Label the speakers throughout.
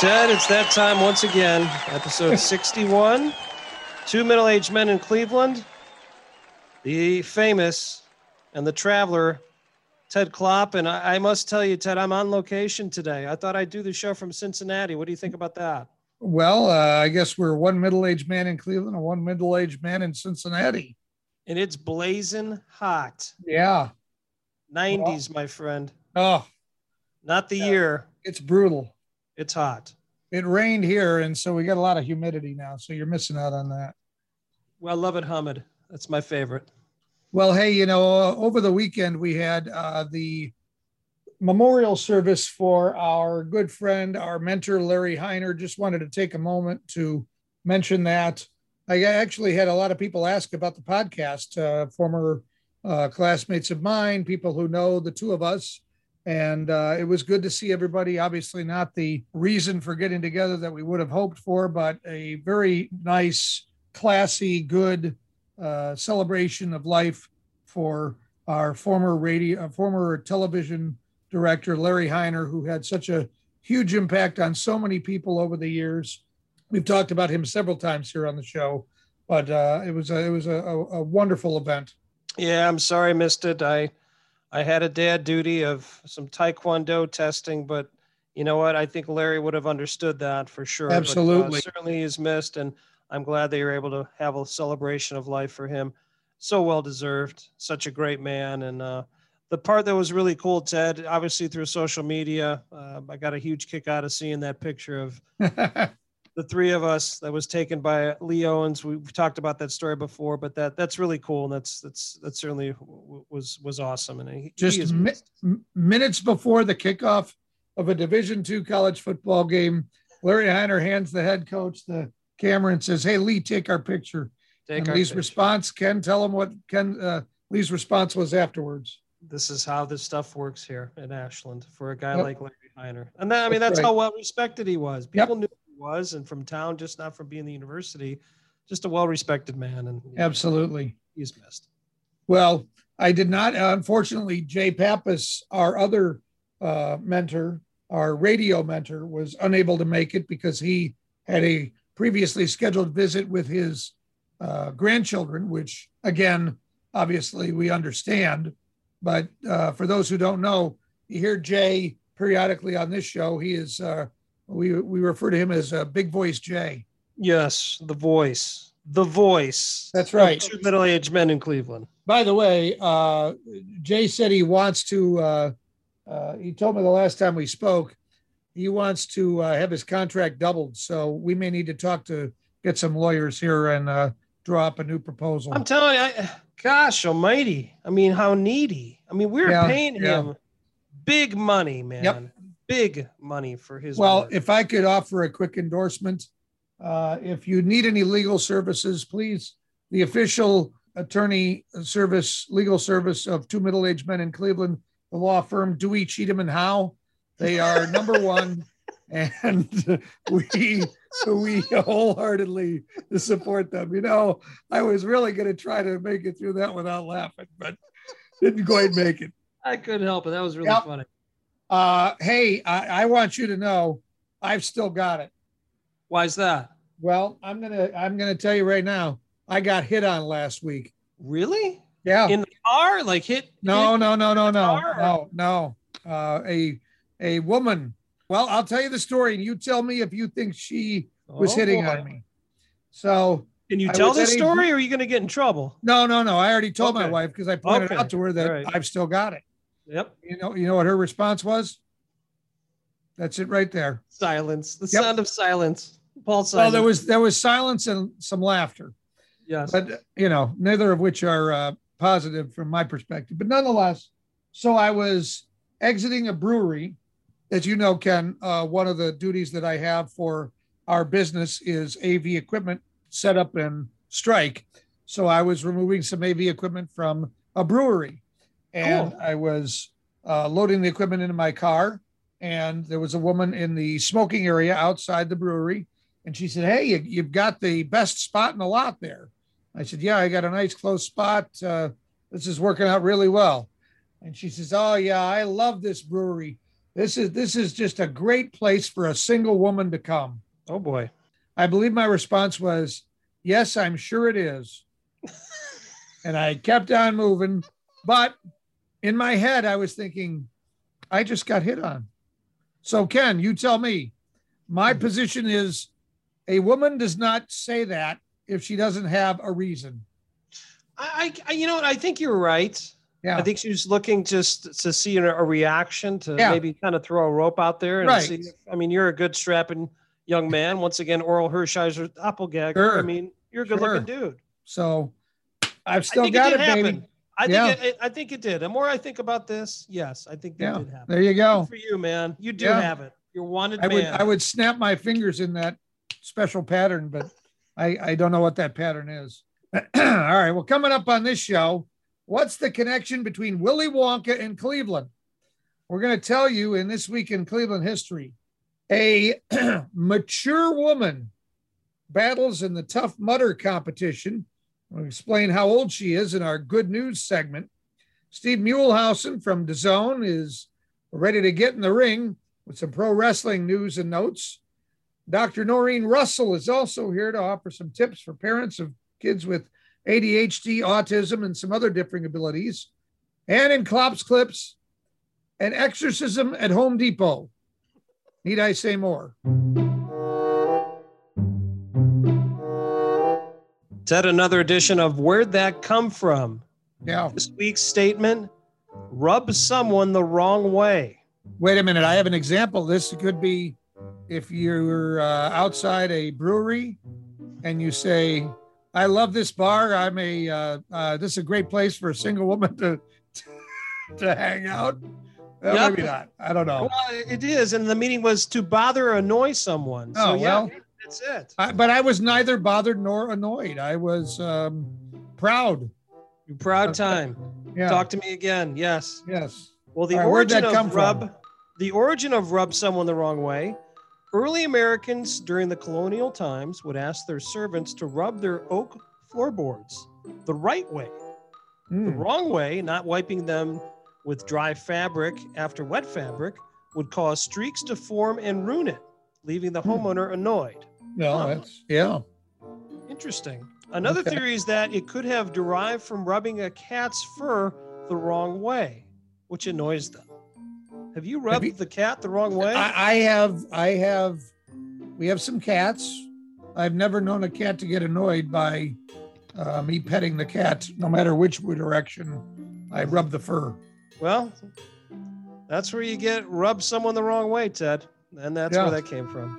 Speaker 1: Ted, it's that time once again. Episode 61. Two middle aged men in Cleveland. The famous and the traveler, Ted Klopp. And I, I must tell you, Ted, I'm on location today. I thought I'd do the show from Cincinnati. What do you think about that?
Speaker 2: Well, uh, I guess we're one middle aged man in Cleveland and one middle aged man in Cincinnati.
Speaker 1: And it's blazing hot.
Speaker 2: Yeah.
Speaker 1: 90s, my friend.
Speaker 2: Oh,
Speaker 1: Not the
Speaker 2: Yeah.
Speaker 1: year.
Speaker 2: it's brutal.
Speaker 1: It's hot.
Speaker 2: It rained here, and so we got a lot of humidity now. So you're missing out on that.
Speaker 1: Well, I love it, Hamid. That's my favorite.
Speaker 2: Well, hey, you know, uh, over the weekend we had uh, the memorial service for our good friend, our mentor, Larry Heiner. Just wanted to take a moment to mention that. I actually had a lot of people ask about the podcast, uh, former uh, classmates of mine, people who know the two of us. And uh, it was good to see everybody. Obviously, not the reason for getting together that we would have hoped for, but a very nice, classy, good uh, celebration of life for our former radio, uh, former television director Larry Heiner, who had such a huge impact on so many people over the years. We've talked about him several times here on the show, but uh, it was a, it was a, a, a wonderful event.
Speaker 1: Yeah, I'm sorry I missed it. I I had a dad duty of some taekwondo testing, but you know what? I think Larry would have understood that for sure. But, uh,
Speaker 2: Absolutely.
Speaker 1: certainly is missed, and I'm glad they were able to have a celebration of life for him. So well deserved. Such a great man, and uh, the part that was really cool, Ted, obviously through social media, uh, I got a huge kick out of seeing that picture of the three of us that was taken by Lee Owens. We've talked about that story before, but that that's really cool, and that's that's that certainly w- was was awesome. And he, he
Speaker 2: Just
Speaker 1: is
Speaker 2: mi- minutes before the kickoff of a Division two college football game, Larry Heiner hands the head coach the camera and says, "Hey Lee, take our picture."
Speaker 1: Take
Speaker 2: and
Speaker 1: our
Speaker 2: Lee's
Speaker 1: picture.
Speaker 2: response, Ken, tell him what Ken uh, Lee's response was afterwards.
Speaker 1: This is how this stuff works here in Ashland for a guy
Speaker 2: Yep.
Speaker 1: like Larry Heiner. And that, I mean,
Speaker 2: That's
Speaker 1: that's
Speaker 2: right.
Speaker 1: how well respected he was.
Speaker 2: Yep.
Speaker 1: People knew who he was, and from town, just not from being the university, just a well respected man. And know,
Speaker 2: Absolutely.
Speaker 1: he's missed.
Speaker 2: Well, I did not. Uh, unfortunately, Jay Pappas, our other uh, mentor, our radio mentor, was unable to make it because he had a previously scheduled visit with his uh, grandchildren, which, again, obviously we understand. But uh, for those who don't know, you hear Jay periodically on this show. He is, uh, we, we refer to him as uh, Big Voice Jay.
Speaker 1: Yes, the voice, the voice.
Speaker 2: That's right.
Speaker 1: Two middle aged men in Cleveland.
Speaker 2: By the way, uh, Jay said he wants to. Uh, uh, he told me the last time we spoke, he wants to uh, have his contract doubled. So we may need to talk to get some lawyers here and uh, draw up a new proposal.
Speaker 1: I'm telling you, I, gosh almighty. I mean, how needy. I mean, we're
Speaker 2: Yeah,
Speaker 1: paying
Speaker 2: yeah.
Speaker 1: him big money, man.
Speaker 2: Yep.
Speaker 1: Big money for his
Speaker 2: well,
Speaker 1: work.
Speaker 2: if I could offer a quick endorsement, uh, if you need any legal services, please, the official attorney service, legal service of two middle-aged men in Cleveland, the law firm Dewey, Cheatham and Howe. They are number one, and we we wholeheartedly support them. You know, I was really going to try to make it through that without laughing, but didn't quite make it.
Speaker 1: I couldn't help it. That was really
Speaker 2: Yep.
Speaker 1: funny.
Speaker 2: Uh, hey, I, I want you to know, I've still got it.
Speaker 1: Why is that?
Speaker 2: Well, I'm gonna I'm gonna tell you right now. I got hit on last week.
Speaker 1: Really?
Speaker 2: Yeah.
Speaker 1: In the car? Like hit?
Speaker 2: no,
Speaker 1: hit-
Speaker 2: no, no, no, no, no, no. Uh, a a woman. Well, I'll tell you the story, and you tell me if you think she was
Speaker 1: Oh,
Speaker 2: hitting
Speaker 1: boy.
Speaker 2: on me. So
Speaker 1: Can you
Speaker 2: I
Speaker 1: tell this story or are you going to get in trouble?
Speaker 2: no, no, no. I already told my wife because I pointed
Speaker 1: Okay.
Speaker 2: out to her that
Speaker 1: right.
Speaker 2: I've still got it.
Speaker 1: Yep.
Speaker 2: You know, you know what her response was? That's it right there.
Speaker 1: Silence. The
Speaker 2: Yep.
Speaker 1: sound of silence. Paul
Speaker 2: Well,
Speaker 1: Simon.
Speaker 2: there was there was silence and some laughter.
Speaker 1: yes.
Speaker 2: but you know neither of which are uh, positive from my perspective but nonetheless so i was exiting a brewery as you know ken uh, one of the duties that i have for our business is av equipment setup and strike so i was removing some av equipment from a brewery and
Speaker 1: Cool.
Speaker 2: i was uh, loading the equipment into my car and there was a woman in the smoking area outside the brewery and she said hey you, you've got the best spot in the lot there I said, Yeah, I got a nice close spot. Uh, this is working out really well. And she says, Oh, yeah, I love this brewery. This is this is just a great place for a single woman to come.
Speaker 1: Oh boy.
Speaker 2: I believe my response was, "Yes, I'm sure it is." and I kept on moving, but in my head I was thinking, I just got hit on. So Ken, you tell me. My
Speaker 1: Mm-hmm.
Speaker 2: position is a woman does not say that if she doesn't have a reason.
Speaker 1: I, I you know what? I think you're right.
Speaker 2: Yeah.
Speaker 1: I think she was looking just to see a, reaction to
Speaker 2: Yeah.
Speaker 1: maybe kind of throw a rope out there and
Speaker 2: Right.
Speaker 1: see. if- I mean, you're a good strapping young man. Once again, Orel Hershiser doppelganger.
Speaker 2: Sure.
Speaker 1: I mean, you're a good looking dude.
Speaker 2: So I've still got
Speaker 1: it
Speaker 2: it, baby.
Speaker 1: I
Speaker 2: Yeah.
Speaker 1: think it, I think it did. The more I think about this, yes, I think that
Speaker 2: Yeah.
Speaker 1: did happen.
Speaker 2: There you go.
Speaker 1: Good for you, man. You do
Speaker 2: Yeah.
Speaker 1: have it. You're wanted
Speaker 2: I would. I would snap my fingers in that special pattern, but I, I don't know what that pattern is. All right. Well, coming up on this show, what's the connection between Willy Wonka and Cleveland? We're going to tell you in this week in Cleveland history. A mature woman battles in the Tough Mudder competition. We'll explain how old she is in our good news segment. Steve Muehlhausen from DAZN is ready to get in the ring with some pro wrestling news and notes. Dr. Noreen Russell is also here to offer some tips for parents of kids with ADHD, autism, and some other differing abilities. And in Klopp's Clips, an exorcism at Home Depot. Need I say more?
Speaker 1: Ted, another edition of Where'd That Come From?
Speaker 2: Yeah.
Speaker 1: This week's statement rub someone the wrong way.
Speaker 2: Wait a minute. I have an example. This could be if you're uh, outside a brewery and you say, I love this bar. I'm a, uh, uh, this is a great place for a single woman to, to hang out. Well,
Speaker 1: Yep.
Speaker 2: Maybe not. I don't know.
Speaker 1: Well, it is. And the meaning was to bother or annoy someone.
Speaker 2: Oh,
Speaker 1: so, yeah,
Speaker 2: well.
Speaker 1: That's it.
Speaker 2: I, but I was neither bothered nor annoyed. I was um, proud.
Speaker 1: Proud time.
Speaker 2: Yeah.
Speaker 1: Talk to me again. Yes.
Speaker 2: yes.
Speaker 1: Well, the
Speaker 2: All right, where'd
Speaker 1: origin
Speaker 2: that come
Speaker 1: of
Speaker 2: from?
Speaker 1: rub, the origin of rub someone the wrong way. Early Americans during the colonial times would ask their servants to rub their oak floorboards the right way. The
Speaker 2: Mm.
Speaker 1: wrong way, not wiping them with dry fabric after wet fabric, would cause streaks to form and ruin it, leaving the
Speaker 2: Hmm.
Speaker 1: homeowner annoyed.
Speaker 2: No,
Speaker 1: Huh.
Speaker 2: that's, yeah.
Speaker 1: Interesting. Another
Speaker 2: Okay.
Speaker 1: theory is that it could have derived from rubbing a cat's fur the wrong way, which annoys them. Have you rubbed
Speaker 2: you-
Speaker 1: the cat the wrong way?
Speaker 2: I, I have, I have, we have some cats. I've never known a cat to get annoyed by uh, me petting the cat, no matter which direction I rub the fur.
Speaker 1: well, that's where you get rub someone the wrong way, Ted. And that's
Speaker 2: Yeah.
Speaker 1: where that came from.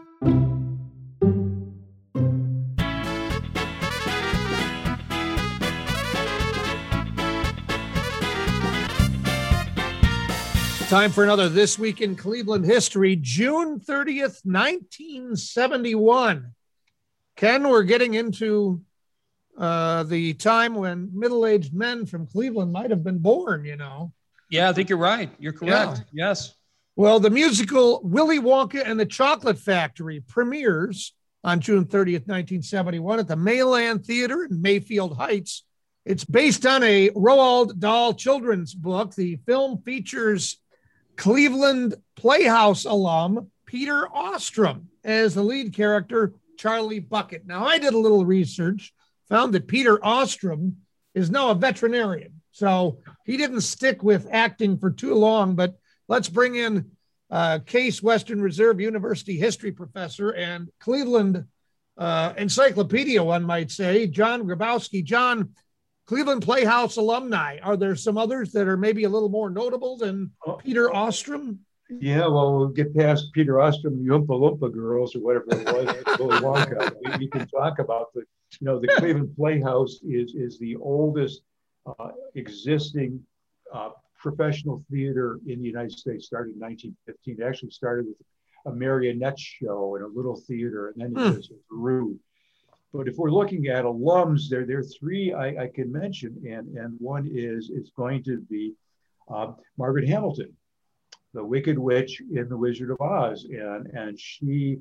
Speaker 2: Time for another This Week in Cleveland History, June 30th, 1971. Ken, we're getting into uh, the time when middle aged men from Cleveland might have been born, you know.
Speaker 3: Yeah, I think you're right. You're correct. Yeah. Yes.
Speaker 2: Well, the musical Willy Wonka and the Chocolate Factory premieres on June 30th, 1971 at the Mayland Theater in Mayfield Heights. It's based on a Roald Dahl children's book. The film features Cleveland Playhouse alum Peter Ostrum as the lead character, Charlie Bucket. Now, I did a little research, found that Peter Ostrum is now a veterinarian. So he didn't stick with acting for too long, but let's bring in uh, Case Western Reserve University history professor and Cleveland uh, encyclopedia, one might say, John Grabowski. John, Cleveland Playhouse alumni. Are there some others that are maybe a little more notable than
Speaker 4: Oh.
Speaker 2: Peter Ostrum?
Speaker 4: Yeah, well, we'll get past Peter Ostrum, the Oompa Loompa Girls, or whatever it was, Willy Wonka. We, we can talk about the, you know, the Cleveland Playhouse is is the oldest uh, existing uh, professional theater in the United States. Started in 1915. It actually started with a marionette show in a little theater, and then it just grew. But if we're looking at alums, there there are three I, I can mention, and and one is is going to be uh, Margaret Hamilton the Wicked Witch in The Wizard of Oz, and and she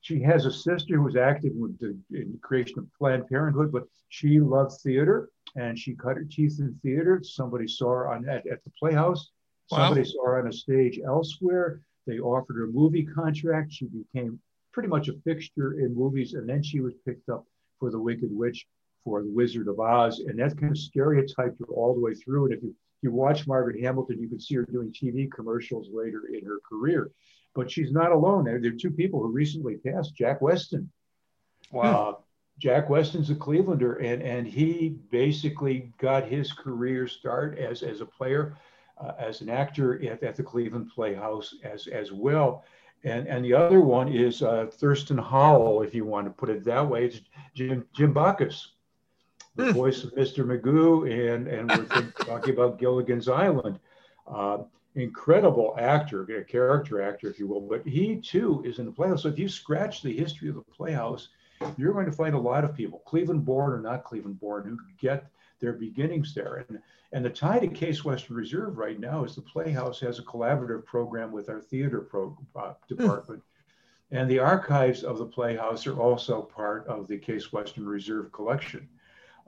Speaker 4: she has a sister who was active with the in the creation of Planned Parenthood, but she loved theater and she cut her teeth in theater. Somebody saw her on at, at the Playhouse.
Speaker 2: Wow.
Speaker 4: Somebody saw her on a stage elsewhere. They offered her a movie contract. She became pretty much a fixture in movies, and then she was picked up for The Wicked Witch, for The Wizard of Oz, and that kind of stereotyped her all the way through. And if you you watch Margaret Hamilton, you can see her doing TV commercials later in her career. But she's not alone. There, there are two people who recently passed. Jack Weston.
Speaker 3: Wow.
Speaker 4: Uh, Jack Weston's a Clevelander, and and he basically got his career start as as a player, uh, as an actor at, at the Cleveland Playhouse as as well. And and the other one is uh, Thurston Howell, if you want to put it that way. It's Jim Jim Backus, the
Speaker 2: Hmm.
Speaker 4: voice of Mr. Magoo, and and we're talking about Gilligan's Island. Uh, incredible actor, a character actor, if you will. But he too is in the Playhouse. So if you scratch the history of the Playhouse, you're going to find a lot of people, Cleveland born or not Cleveland born, who get their beginnings there. And and the tie to Case Western Reserve right now is the Playhouse has a collaborative program with our theater pro, uh, department. And the archives of the Playhouse are also part of the Case Western Reserve collection.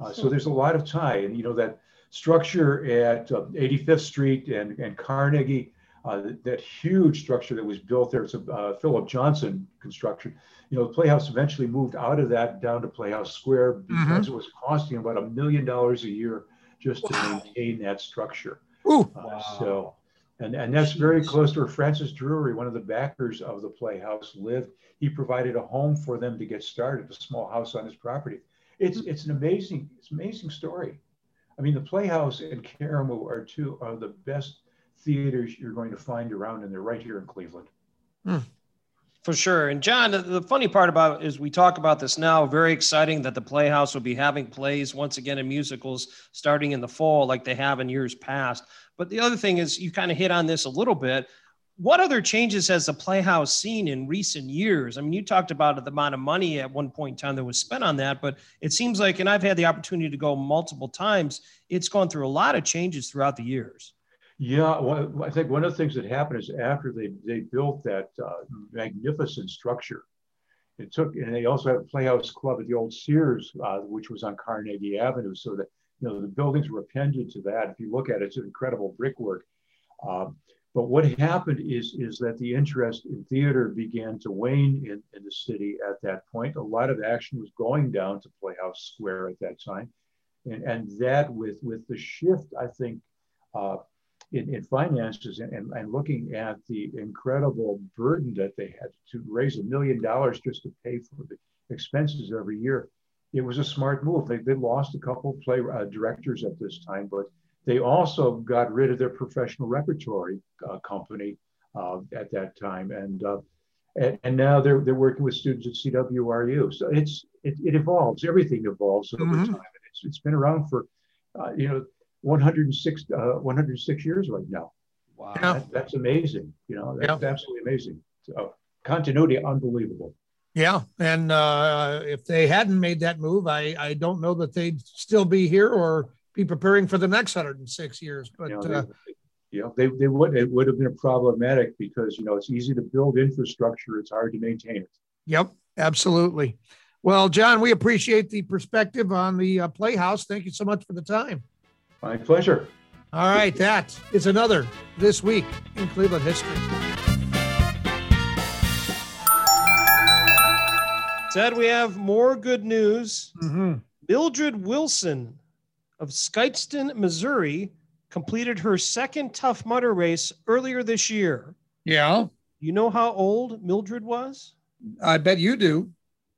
Speaker 4: Uh, so there's a lot of tie. And, you know, that structure at uh, 85th Street and, and Carnegie, uh, that, huge structure that was built there, it's a uh, Philip Johnson construction. You know, the Playhouse eventually moved out of that down to Playhouse Square because it was costing about a million dollars a year just to
Speaker 2: Wow.
Speaker 4: maintain that structure.
Speaker 2: Ooh,
Speaker 4: Uh, So, and, and that's very close to where Francis Drury, one of the backers of the Playhouse, lived. He provided a home for them to get started, a small house on his property. It's it's an amazing, it's an amazing story. I mean, the Playhouse and Karamu are two of the best theaters you're going to find around, and they're right here in Cleveland. Hmm.
Speaker 1: For sure. And John, the, the funny part about is we talk about this now. Very exciting that the Playhouse will be having plays once again in musicals starting in the fall, like they have in years past. But the other thing is, you kind of hit on this a little bit. What other changes has the Playhouse seen in recent years? I mean, you talked about the amount of money at one point in time that was spent on that, but it seems like, and I've had the opportunity to go multiple times, it's gone through a lot of changes throughout the years.
Speaker 4: Yeah, well, I think one of the things that happened is after they, they built that uh, magnificent structure, it took, and they also had a Playhouse Club at the old Sears, uh, which was on Carnegie Avenue. So that, you know, the buildings were appended to that. If you look at it, it's incredible brickwork. Um, but what happened is, is that the interest in theater began to wane in, in the city at that point. A lot of action was going down to Playhouse Square at that time. And, and that with, with the shift, I think, uh, in, in finances and, and, and looking at the incredible burden that they had to raise a million dollars just to pay for the expenses every year. It was a smart move. They, they lost a couple of play uh, directors at this time, but they also got rid of their professional repertory uh, company uh, at that time. And, uh, and, and now they're, they're working with students at CWRU. So it's, it, it evolves. Everything evolves over
Speaker 2: Mhm.
Speaker 4: time. It's, it's been around for, uh, you know, 106, uh, 106 years right now.
Speaker 1: Wow.
Speaker 2: Yeah.
Speaker 4: That, that's amazing. You know, that's absolutely amazing. So continuity, unbelievable.
Speaker 2: yeah. And uh, if they hadn't made that move, I, I don't know that they'd still be here or be preparing for the next 106 years. But
Speaker 4: You know,
Speaker 2: uh,
Speaker 4: they, you know, they, they would, it would have been problematic because, you know, it's easy to build infrastructure. It's hard to maintain it.
Speaker 2: Yep, absolutely. Well, John, we appreciate the perspective on the uh, Playhouse. Thank you so much for the time.
Speaker 4: My pleasure.
Speaker 2: All right, that is another this week in Cleveland history.
Speaker 1: Ted, we have more good news.
Speaker 2: Mhm.
Speaker 1: Mildred Wilson of Sikeston, Missouri, completed her second Tough Mudder race earlier this year.
Speaker 2: Yeah,
Speaker 1: You know how old Mildred was?
Speaker 2: I bet you do.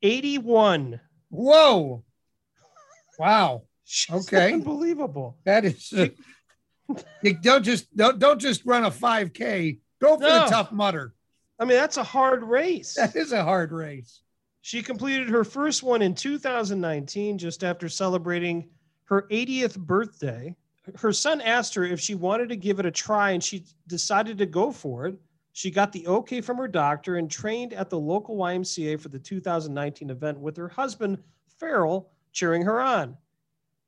Speaker 1: 81.
Speaker 2: Whoa! Wow,
Speaker 1: She's
Speaker 2: Okay.
Speaker 1: Unbelievable.
Speaker 2: that is. Uh, don't just don't don't just run a 5K. Go for the Tough Mudder.
Speaker 1: I mean, that's a hard race.
Speaker 2: That is a hard race.
Speaker 1: She completed her first one in 2019, just after celebrating her 80th birthday. Her son asked her if she wanted to give it a try, and she decided to go for it. She got the okay from her doctor and trained at the local YMCA for the 2019 event with her husband, Farrell, cheering her on.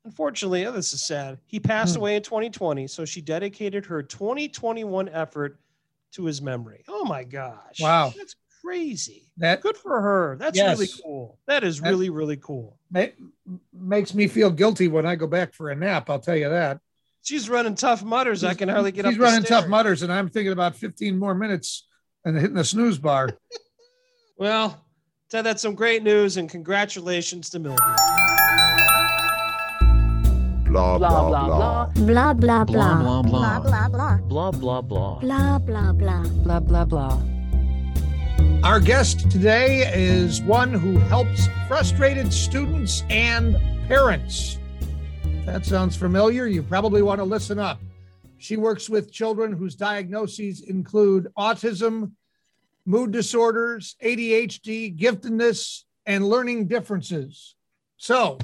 Speaker 1: Unfortunately, oh, this is sad. He passed
Speaker 2: Hmm.
Speaker 1: away in 2020, so she dedicated her 2021 effort to his memory. Oh my gosh.
Speaker 2: Wow.
Speaker 1: That's crazy.
Speaker 2: That
Speaker 1: Good for her. That's really cool. That is
Speaker 2: That-
Speaker 1: really, really cool.
Speaker 2: ma- makes me feel guilty when I go back for a nap. I'll tell you that.
Speaker 1: She's running Tough Mudders. I can hardly get up.
Speaker 2: She's running Tough Mudders, and I'm thinking about 15 more minutes and hitting the snooze bar.
Speaker 1: well, Ted, that's some great news, and congratulations to Mildred.
Speaker 5: Blah blah blah.
Speaker 6: Blah blah blah.
Speaker 5: Blah blah blah.
Speaker 6: Blah blah
Speaker 5: Blah blah blah.
Speaker 6: blah blah blah.
Speaker 7: Blah, blah, blah.
Speaker 2: Our guest today is one who helps frustrated students and parents. That sounds familiar. You probably want to listen up. She works with children whose diagnoses include autism, mood disorders, ADHD, giftedness, and learning differences. So,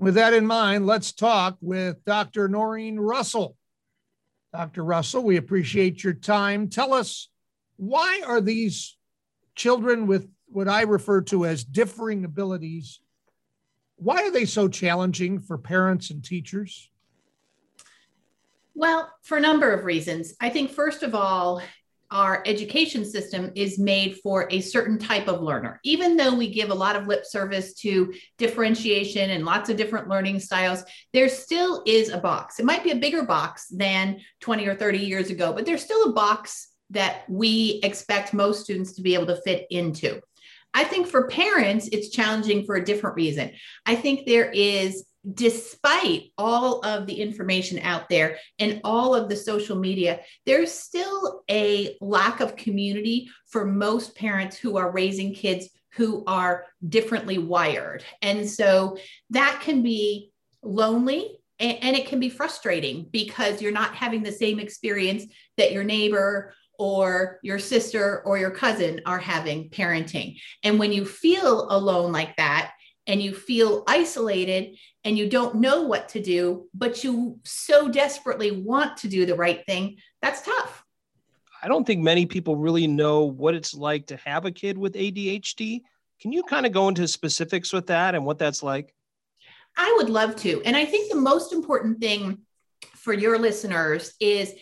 Speaker 2: with that in mind, let's talk with Dr. Noreen Russell. Dr. Russell, we appreciate your time. Tell us why are these children with what I refer to as differing abilities, why are they so challenging for parents and teachers?
Speaker 8: Well, for a number of reasons. I think, first of all, our education system is made for a certain type of learner. Even though we give a lot of lip service to differentiation and lots of different learning styles, there still is a box. It might be a bigger box than 20 or 30 years ago, but there's still a box that we expect most students to be able to fit into. I think for parents, it's challenging for a different reason. I think there is despite all of the information out there and all of the social media, there's still a lack of community for most parents who are raising kids who are differently wired. And so that can be lonely and, it can be frustrating because you're not having the same experience that your neighbor or your sister or your cousin are having parenting. And when you feel alone like that, and you feel isolated and you don't know what to do, but you so desperately want to do the right thing, that's tough.
Speaker 1: I don't think many people really know what it's like to have a kid with ADHD. Can you kind of go into specifics with that and what that's like?
Speaker 8: I would love to. And I think the most important thing for your listeners is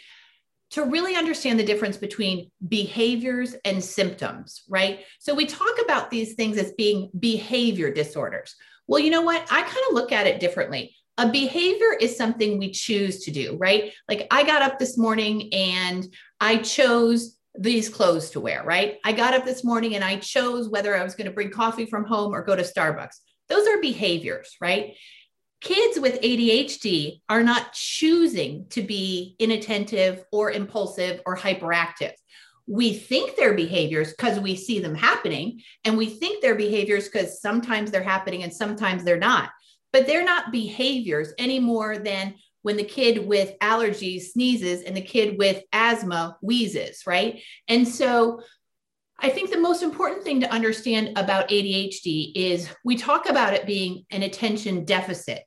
Speaker 8: to really understand the difference between behaviors and symptoms, right? So we talk about these things as being behavior disorders. Well, you know what? I kind of look at it differently. A behavior is something we choose to do, right? Like I got up this morning and I chose these clothes to wear, right? I got up this morning and I chose whether I was going to bring coffee from home or go to Starbucks. Those are behaviors, right? Kids with ADHD are not choosing to be inattentive or impulsive or hyperactive. We think their behaviors because we see them happening, and we think their behaviors because sometimes they're happening and sometimes they're not. But they're not behaviors any more than when the kid with allergies sneezes and the kid with asthma wheezes, right? And so I think the most important thing to understand about ADHD is we talk about it being an attention deficit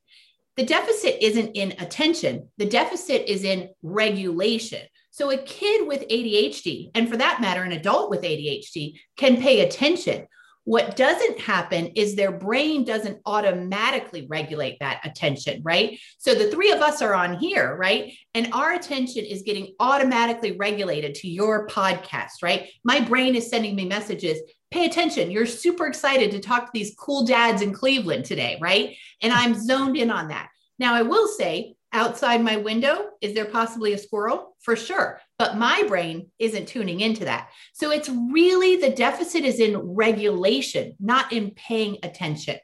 Speaker 8: the deficit isn't in attention, the deficit is in regulation. So, a kid with ADHD, and for that matter, an adult with ADHD, can pay attention. What doesn't happen is their brain doesn't automatically regulate that attention, right? So the three of us are on here, right? And our attention is getting automatically regulated to your podcast, right? My brain is sending me messages pay attention. You're super excited to talk to these cool dads in Cleveland today, right? And I'm zoned in on that. Now, I will say, outside my window, is there possibly a squirrel? For sure. But my brain isn't tuning into that. So it's really the deficit is in regulation, not in paying attention.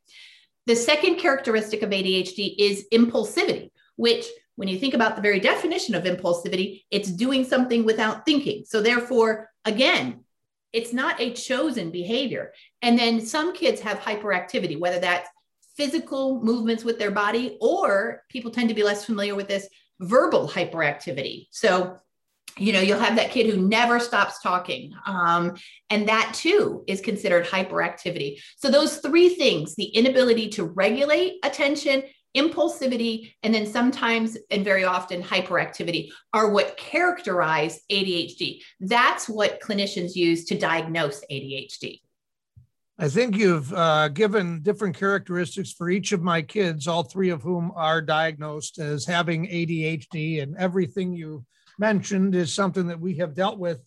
Speaker 8: The second characteristic of ADHD is impulsivity, which when you think about the very definition of impulsivity, it's doing something without thinking. So, therefore, again, it's not a chosen behavior. And then some kids have hyperactivity, whether that's physical movements with their body, or people tend to be less familiar with this verbal hyperactivity. So, you know, you'll have that kid who never stops talking. Um, and that too is considered hyperactivity. So, those three things the inability to regulate attention, impulsivity, and then sometimes and very often hyperactivity are what characterize ADHD. That's what clinicians use to diagnose ADHD.
Speaker 2: I think you've uh, given different characteristics for each of my kids, all three of whom are diagnosed as having ADHD, and everything you mentioned is something that we have dealt with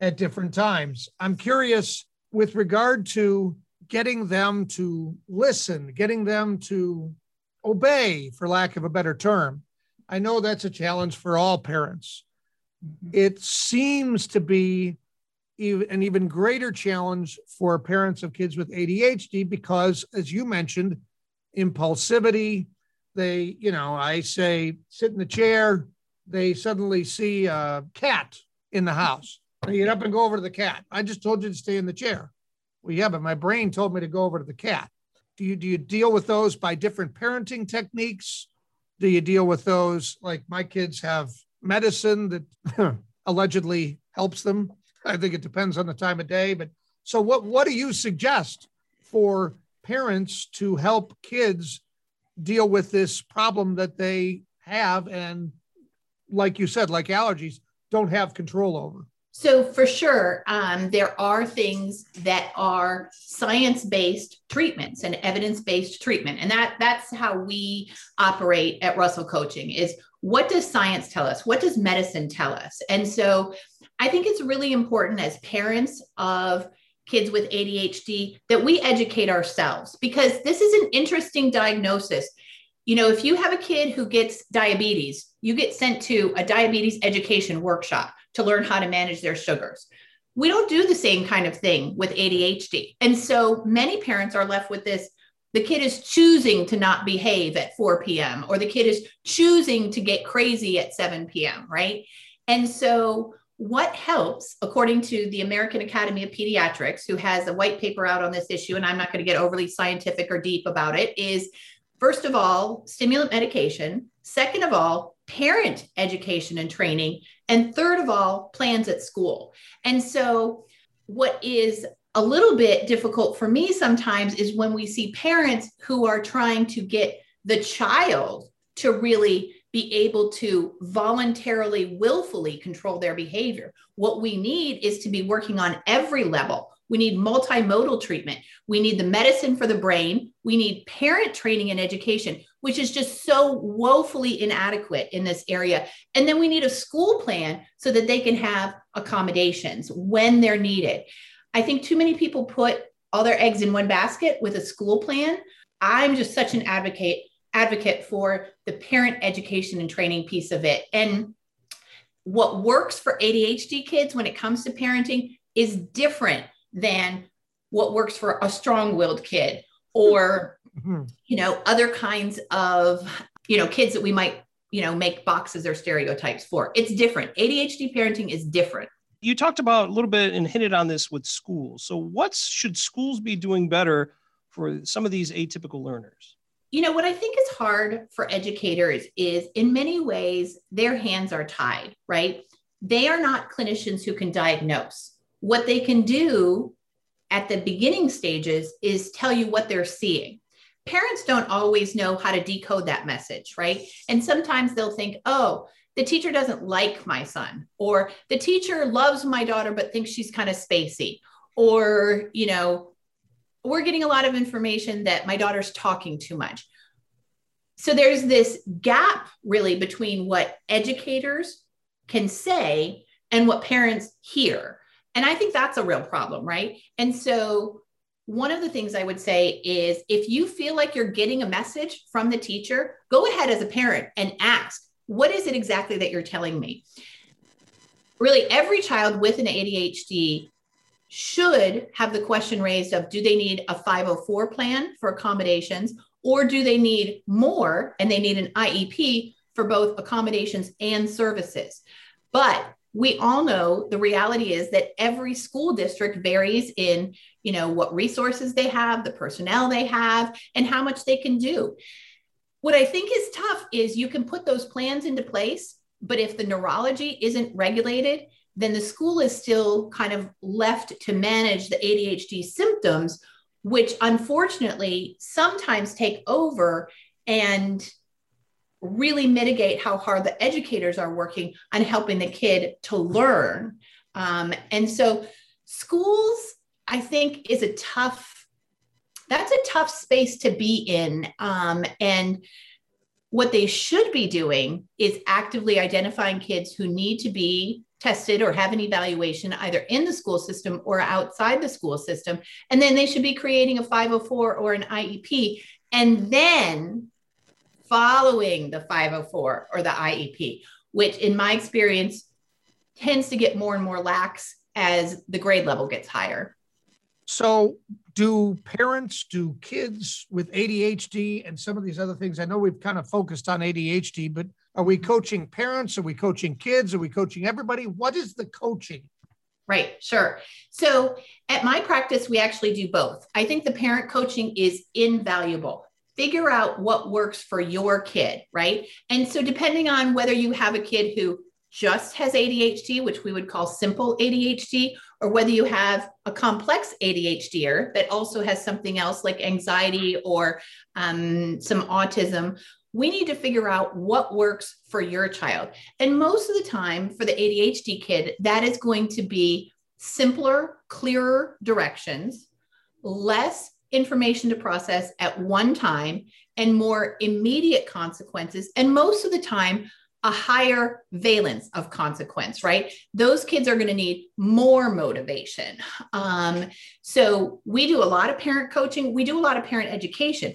Speaker 2: at different times. I'm curious with regard to getting them to listen, getting them to obey, for lack of a better term. I know that's a challenge for all parents. Mm-hmm. It seems to be an even greater challenge for parents of kids with ADHD because, as you mentioned, impulsivity. They, you know, I say sit in the chair, they suddenly see a cat in the mm-hmm. house. They get up and go over to the cat. I just told you to stay in the chair. Well, yeah, but my brain told me to go over to the cat. Do you do you deal with those by different parenting techniques? Do you deal with those like my kids have medicine that allegedly helps them? I think it depends on the time of day. But so what what do you suggest for parents to help kids deal with this problem that they have and like you said, like allergies, don't have control over?
Speaker 8: So, for sure, um, there are things that are science based treatments and evidence based treatment. And that, that's how we operate at Russell Coaching is what does science tell us? What does medicine tell us? And so, I think it's really important as parents of kids with ADHD that we educate ourselves because this is an interesting diagnosis. You know, if you have a kid who gets diabetes, you get sent to a diabetes education workshop to learn how to manage their sugars. We don't do the same kind of thing with ADHD. And so many parents are left with this the kid is choosing to not behave at 4 p.m., or the kid is choosing to get crazy at 7 p.m., right? And so what helps, according to the American Academy of Pediatrics, who has a white paper out on this issue, and I'm not going to get overly scientific or deep about it, is first of all, stimulant medication. Second of all, parent education and training. And third of all, plans at school. And so, what is a little bit difficult for me sometimes is when we see parents who are trying to get the child to really be able to voluntarily, willfully control their behavior. What we need is to be working on every level. We need multimodal treatment. We need the medicine for the brain. We need parent training and education, which is just so woefully inadequate in this area. And then we need a school plan so that they can have accommodations when they're needed. I think too many people put all their eggs in one basket with a school plan. I'm just such an advocate advocate for the parent education and training piece of it. And what works for ADHD kids when it comes to parenting is different than what works for a strong-willed kid or mm-hmm. you know other kinds of you know kids that we might you know make boxes or stereotypes for it's different adhd parenting is different
Speaker 1: you talked about a little bit and hinted on this with schools so what should schools be doing better for some of these atypical learners
Speaker 8: you know, what I think is hard for educators is in many ways, their hands are tied, right? They are not clinicians who can diagnose. What they can do at the beginning stages is tell you what they're seeing. Parents don't always know how to decode that message, right? And sometimes they'll think, oh, the teacher doesn't like my son, or the teacher loves my daughter but thinks she's kind of spacey, or, you know, we're getting a lot of information that my daughter's talking too much. So there's this gap really between what educators can say and what parents hear. And I think that's a real problem, right? And so one of the things I would say is if you feel like you're getting a message from the teacher, go ahead as a parent and ask, what is it exactly that you're telling me? Really, every child with an ADHD should have the question raised of do they need a 504 plan for accommodations or do they need more and they need an IEP for both accommodations and services? But we all know the reality is that every school district varies in you know what resources they have the personnel they have and how much they can do. What i think is tough is you can put those plans into place but if the neurology isn't regulated then the school is still kind of left to manage the ADHD symptoms, which unfortunately sometimes take over and really mitigate how hard the educators are working on helping the kid to learn. Um, and so, schools, I think, is a tough. That's a tough space to be in. Um, and what they should be doing is actively identifying kids who need to be tested or have an evaluation either in the school system or outside the school system. And then they should be creating a 504 or an IEP. And then following the 504 or the IEP, which in my experience tends to get more and more lax as the grade level gets higher.
Speaker 2: So, do parents, do kids with ADHD and some of these other things? I know we've kind of focused on ADHD, but are we coaching parents? Are we coaching kids? Are we coaching everybody? What is the coaching?
Speaker 8: Right, sure. So at my practice, we actually do both. I think the parent coaching is invaluable. Figure out what works for your kid, right? And so, depending on whether you have a kid who just has ADHD, which we would call simple ADHD, or whether you have a complex ADHDer that also has something else like anxiety or um, some autism, we need to figure out what works for your child. And most of the time, for the ADHD kid, that is going to be simpler, clearer directions, less information to process at one time, and more immediate consequences. And most of the time, a higher valence of consequence, right? Those kids are going to need more motivation. Um, so we do a lot of parent coaching, we do a lot of parent education.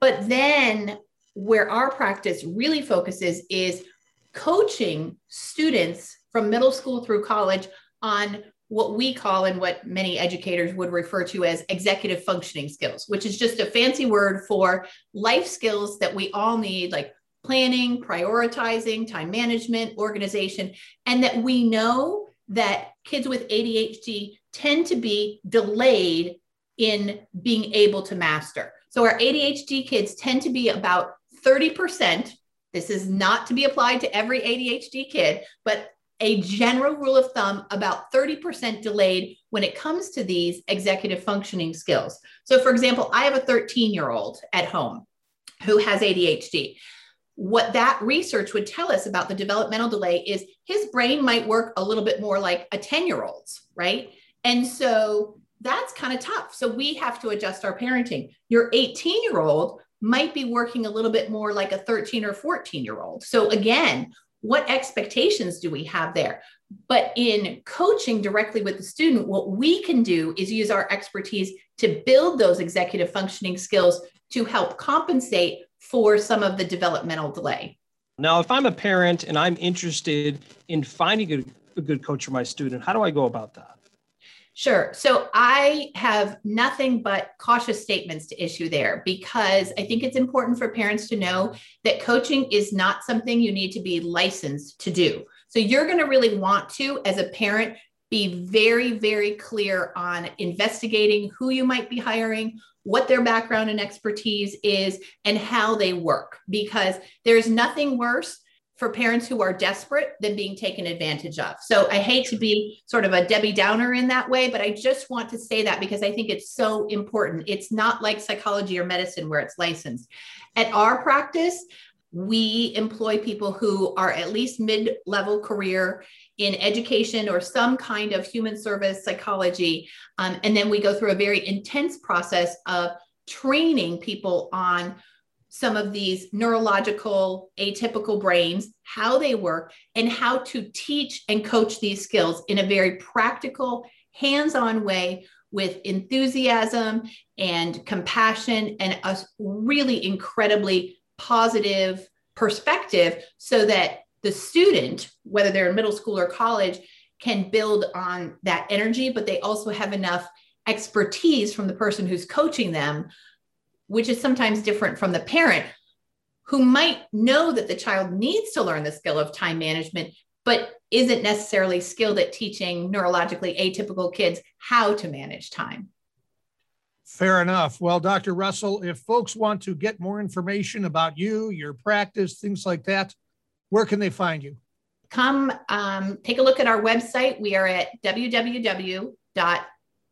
Speaker 8: But then where our practice really focuses is coaching students from middle school through college on what we call and what many educators would refer to as executive functioning skills, which is just a fancy word for life skills that we all need, like planning, prioritizing, time management, organization, and that we know that kids with ADHD tend to be delayed in being able to master. So our ADHD kids tend to be about 30%. This is not to be applied to every ADHD kid, but a general rule of thumb about 30% delayed when it comes to these executive functioning skills. So, for example, I have a 13 year old at home who has ADHD. What that research would tell us about the developmental delay is his brain might work a little bit more like a 10 year old's, right? And so that's kind of tough. So we have to adjust our parenting. Your 18 year old might be working a little bit more like a 13 or 14 year old. So, again, what expectations do we have there? But in coaching directly with the student, what we can do is use our expertise to build those executive functioning skills to help compensate for some of the developmental delay.
Speaker 1: Now, if I'm a parent and I'm interested in finding a, a good coach for my student, how do I go about that?
Speaker 8: Sure. So I have nothing but cautious statements to issue there because I think it's important for parents to know that coaching is not something you need to be licensed to do. So you're going to really want to, as a parent, be very, very clear on investigating who you might be hiring, what their background and expertise is, and how they work, because there's nothing worse for parents who are desperate than being taken advantage of. So I hate to be sort of a Debbie Downer in that way, but I just want to say that because I think it's so important. It's not like psychology or medicine where it's licensed. At our practice, we employ people who are at least mid level career in education or some kind of human service psychology. Um, and then we go through a very intense process of training people on some of these neurological atypical brains, how they work, and how to teach and coach these skills in a very practical, hands on way with enthusiasm and compassion and a really incredibly positive perspective so that the student, whether they're in middle school or college, can build on that energy, but they also have enough expertise from the person who's coaching them which is sometimes different from the parent who might know that the child needs to learn the skill of time management, but isn't necessarily skilled at teaching neurologically atypical kids how to manage time.
Speaker 2: Fair enough. Well, Dr. Russell, if folks want to get more information about you, your practice, things like that, where can they find you?
Speaker 8: Come um, take a look at our website. We are at www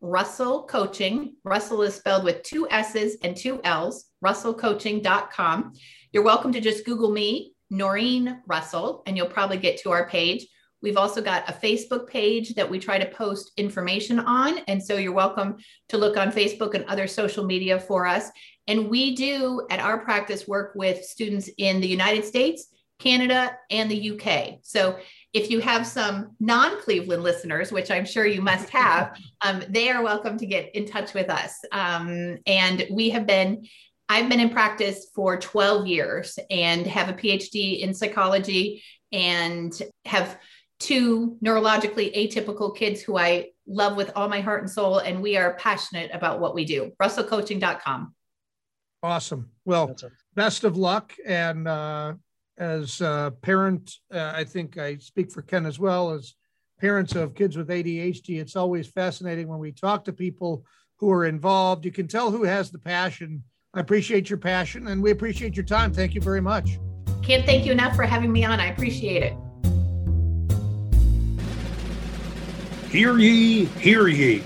Speaker 8: Russell Coaching. Russell is spelled with two S's and two L's, russellcoaching.com. You're welcome to just Google me, Noreen Russell, and you'll probably get to our page. We've also got a Facebook page that we try to post information on. And so you're welcome to look on Facebook and other social media for us. And we do at our practice work with students in the United States, Canada, and the UK. So if you have some non Cleveland listeners, which I'm sure you must have, um, they are welcome to get in touch with us. Um, and we have been, I've been in practice for 12 years and have a PhD in psychology and have two neurologically atypical kids who I love with all my heart and soul, and we are passionate about what we do. RussellCoaching.com.
Speaker 2: Awesome. Well,
Speaker 1: That's
Speaker 2: best of luck. And uh, as a parent, uh, I think I speak for Ken as well as parents of kids with ADHD. It's always fascinating when we talk to people who are involved. You can tell who has the passion. I appreciate your passion and we appreciate your time. Thank you very much.
Speaker 8: Can't thank you enough for having me on. I appreciate it.
Speaker 7: Hear ye, hear ye.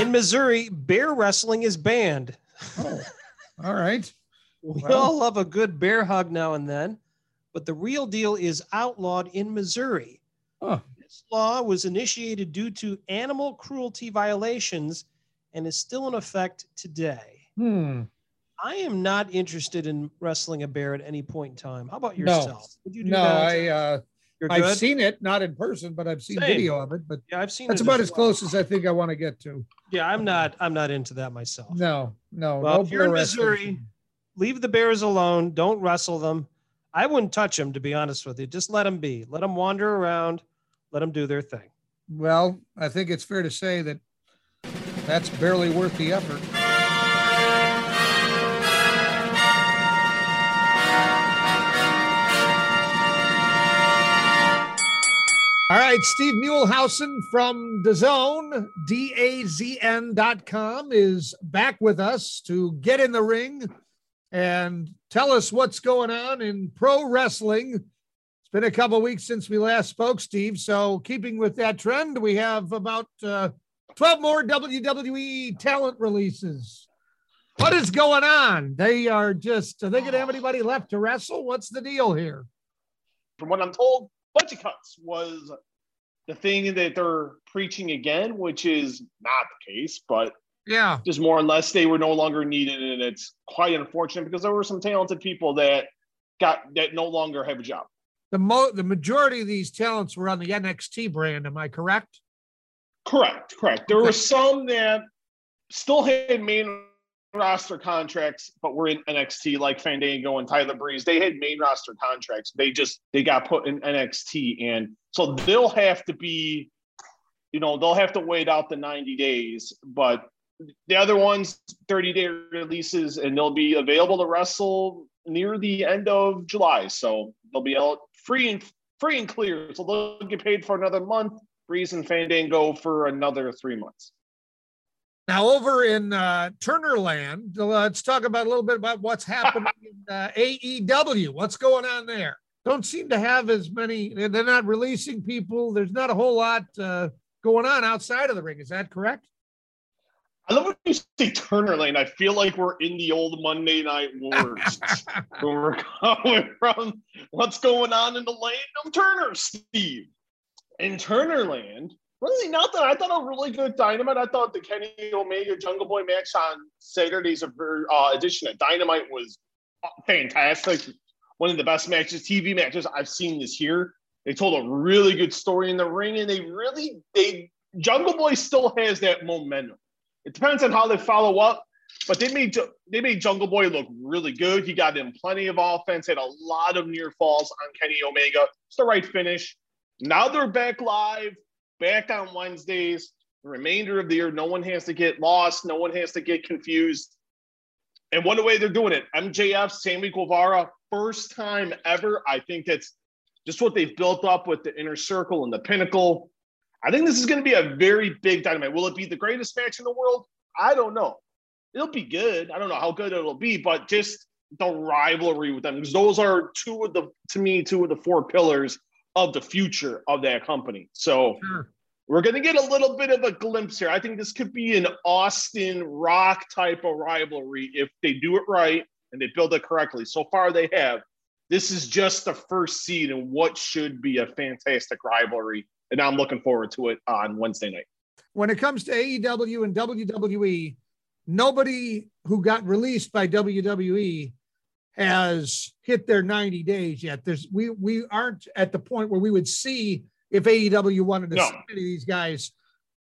Speaker 1: In Missouri, bear wrestling is banned.
Speaker 2: Oh, all right.
Speaker 1: We
Speaker 2: Well-
Speaker 1: all love a good bear hug now and then, but the real deal is outlawed in Missouri.
Speaker 2: Huh.
Speaker 1: This law was initiated due to animal cruelty violations and is still in effect today.
Speaker 2: Hmm.
Speaker 1: I am not interested in wrestling a bear at any point in time. How about
Speaker 2: No.
Speaker 1: yourself? Would you do
Speaker 2: No,
Speaker 1: that?
Speaker 2: I uh,
Speaker 1: You're
Speaker 2: I've
Speaker 1: good?
Speaker 2: seen it, not in person, but I've seen
Speaker 1: Same.
Speaker 2: video of it. But
Speaker 1: yeah, I've seen
Speaker 2: that's about as
Speaker 1: well.
Speaker 2: close as I think I want to get to.
Speaker 1: Yeah, I'm not. I'm not into that myself.
Speaker 2: No, no.
Speaker 1: Well,
Speaker 2: no
Speaker 1: if you're in
Speaker 2: wrestling.
Speaker 1: Missouri, leave the bears alone. Don't wrestle them. I wouldn't touch them, to be honest with you. Just let them be. Let them wander around. Let them do their thing.
Speaker 2: Well, I think it's fair to say that that's barely worth the effort. All right, Steve Muehlhausen from the Zone, DAZN, D-A-Z-N.com is back with us to get in the ring and tell us what's going on in pro wrestling. It's been a couple weeks since we last spoke, Steve. So, keeping with that trend, we have about uh, 12 more WWE talent releases. What is going on? They are just, are they going to have anybody left to wrestle? What's the deal here?
Speaker 9: from what I'm told, budget cuts was the thing that they're preaching again, which is not the case, but
Speaker 2: Yeah.
Speaker 9: just more or less they were no longer needed. And it's quite unfortunate because there were some talented people that got that no longer have a job.
Speaker 2: The mo the majority of these talents were on the NXT brand. Am I correct?
Speaker 9: Correct, correct. There
Speaker 2: Okay.
Speaker 9: were some that still had main roster contracts, but were in NXT, like Fandango and Tyler Breeze. They had main roster contracts. They just they got put in NXT, and so they'll have to be, you know, they'll have to wait out the 90 days. But the other ones, 30 day releases, and they'll be available to wrestle near the end of July. So they'll be out free and free and clear. So they'll get paid for another month. Breeze and Fandango for another three months.
Speaker 2: Now, over in uh, Turnerland, let's talk about a little bit about what's happening in uh, AEW. What's going on there? Don't seem to have as many. They're not releasing people. There's not a whole lot uh, going on outside of the ring. Is that correct?
Speaker 9: I love when you say Turner Lane. I feel like we're in the old Monday Night Wars. where we're going from what's going on in the land of Turner, Steve. In Turnerland, really nothing. I thought a really good Dynamite. I thought the Kenny Omega Jungle Boy match on Saturday's uh, edition of Dynamite was fantastic. One of the best matches, TV matches I've seen this year. They told a really good story in the ring, and they really they Jungle Boy still has that momentum. It depends on how they follow up, but they made they made Jungle Boy look really good. He got in plenty of offense, had a lot of near falls on Kenny Omega. It's the right finish. Now they're back live, back on Wednesdays. The remainder of the year, no one has to get lost, no one has to get confused. And what a way they're doing it. MJF, Sammy Guevara, first time ever. I think that's just what they've built up with the inner circle and the pinnacle. I think this is going to be a very big dynamite. Will it be the greatest match in the world? I don't know. It'll be good. I don't know how good it'll be, but just the rivalry with them because those are two of the to me two of the four pillars of the future of that company. So
Speaker 2: Sure.
Speaker 9: we're going to get a little bit of a glimpse here. I think this could be an Austin Rock type of rivalry if they do it right and they build it correctly. So far, they have. This is just the first seed in what should be a fantastic rivalry. And I'm looking forward to it on Wednesday night.
Speaker 2: When it comes to AEW and WWE, nobody who got released by WWE has hit their 90 days yet. There's we we aren't at the point where we would see if AEW wanted to
Speaker 9: No.
Speaker 2: sign any of these guys.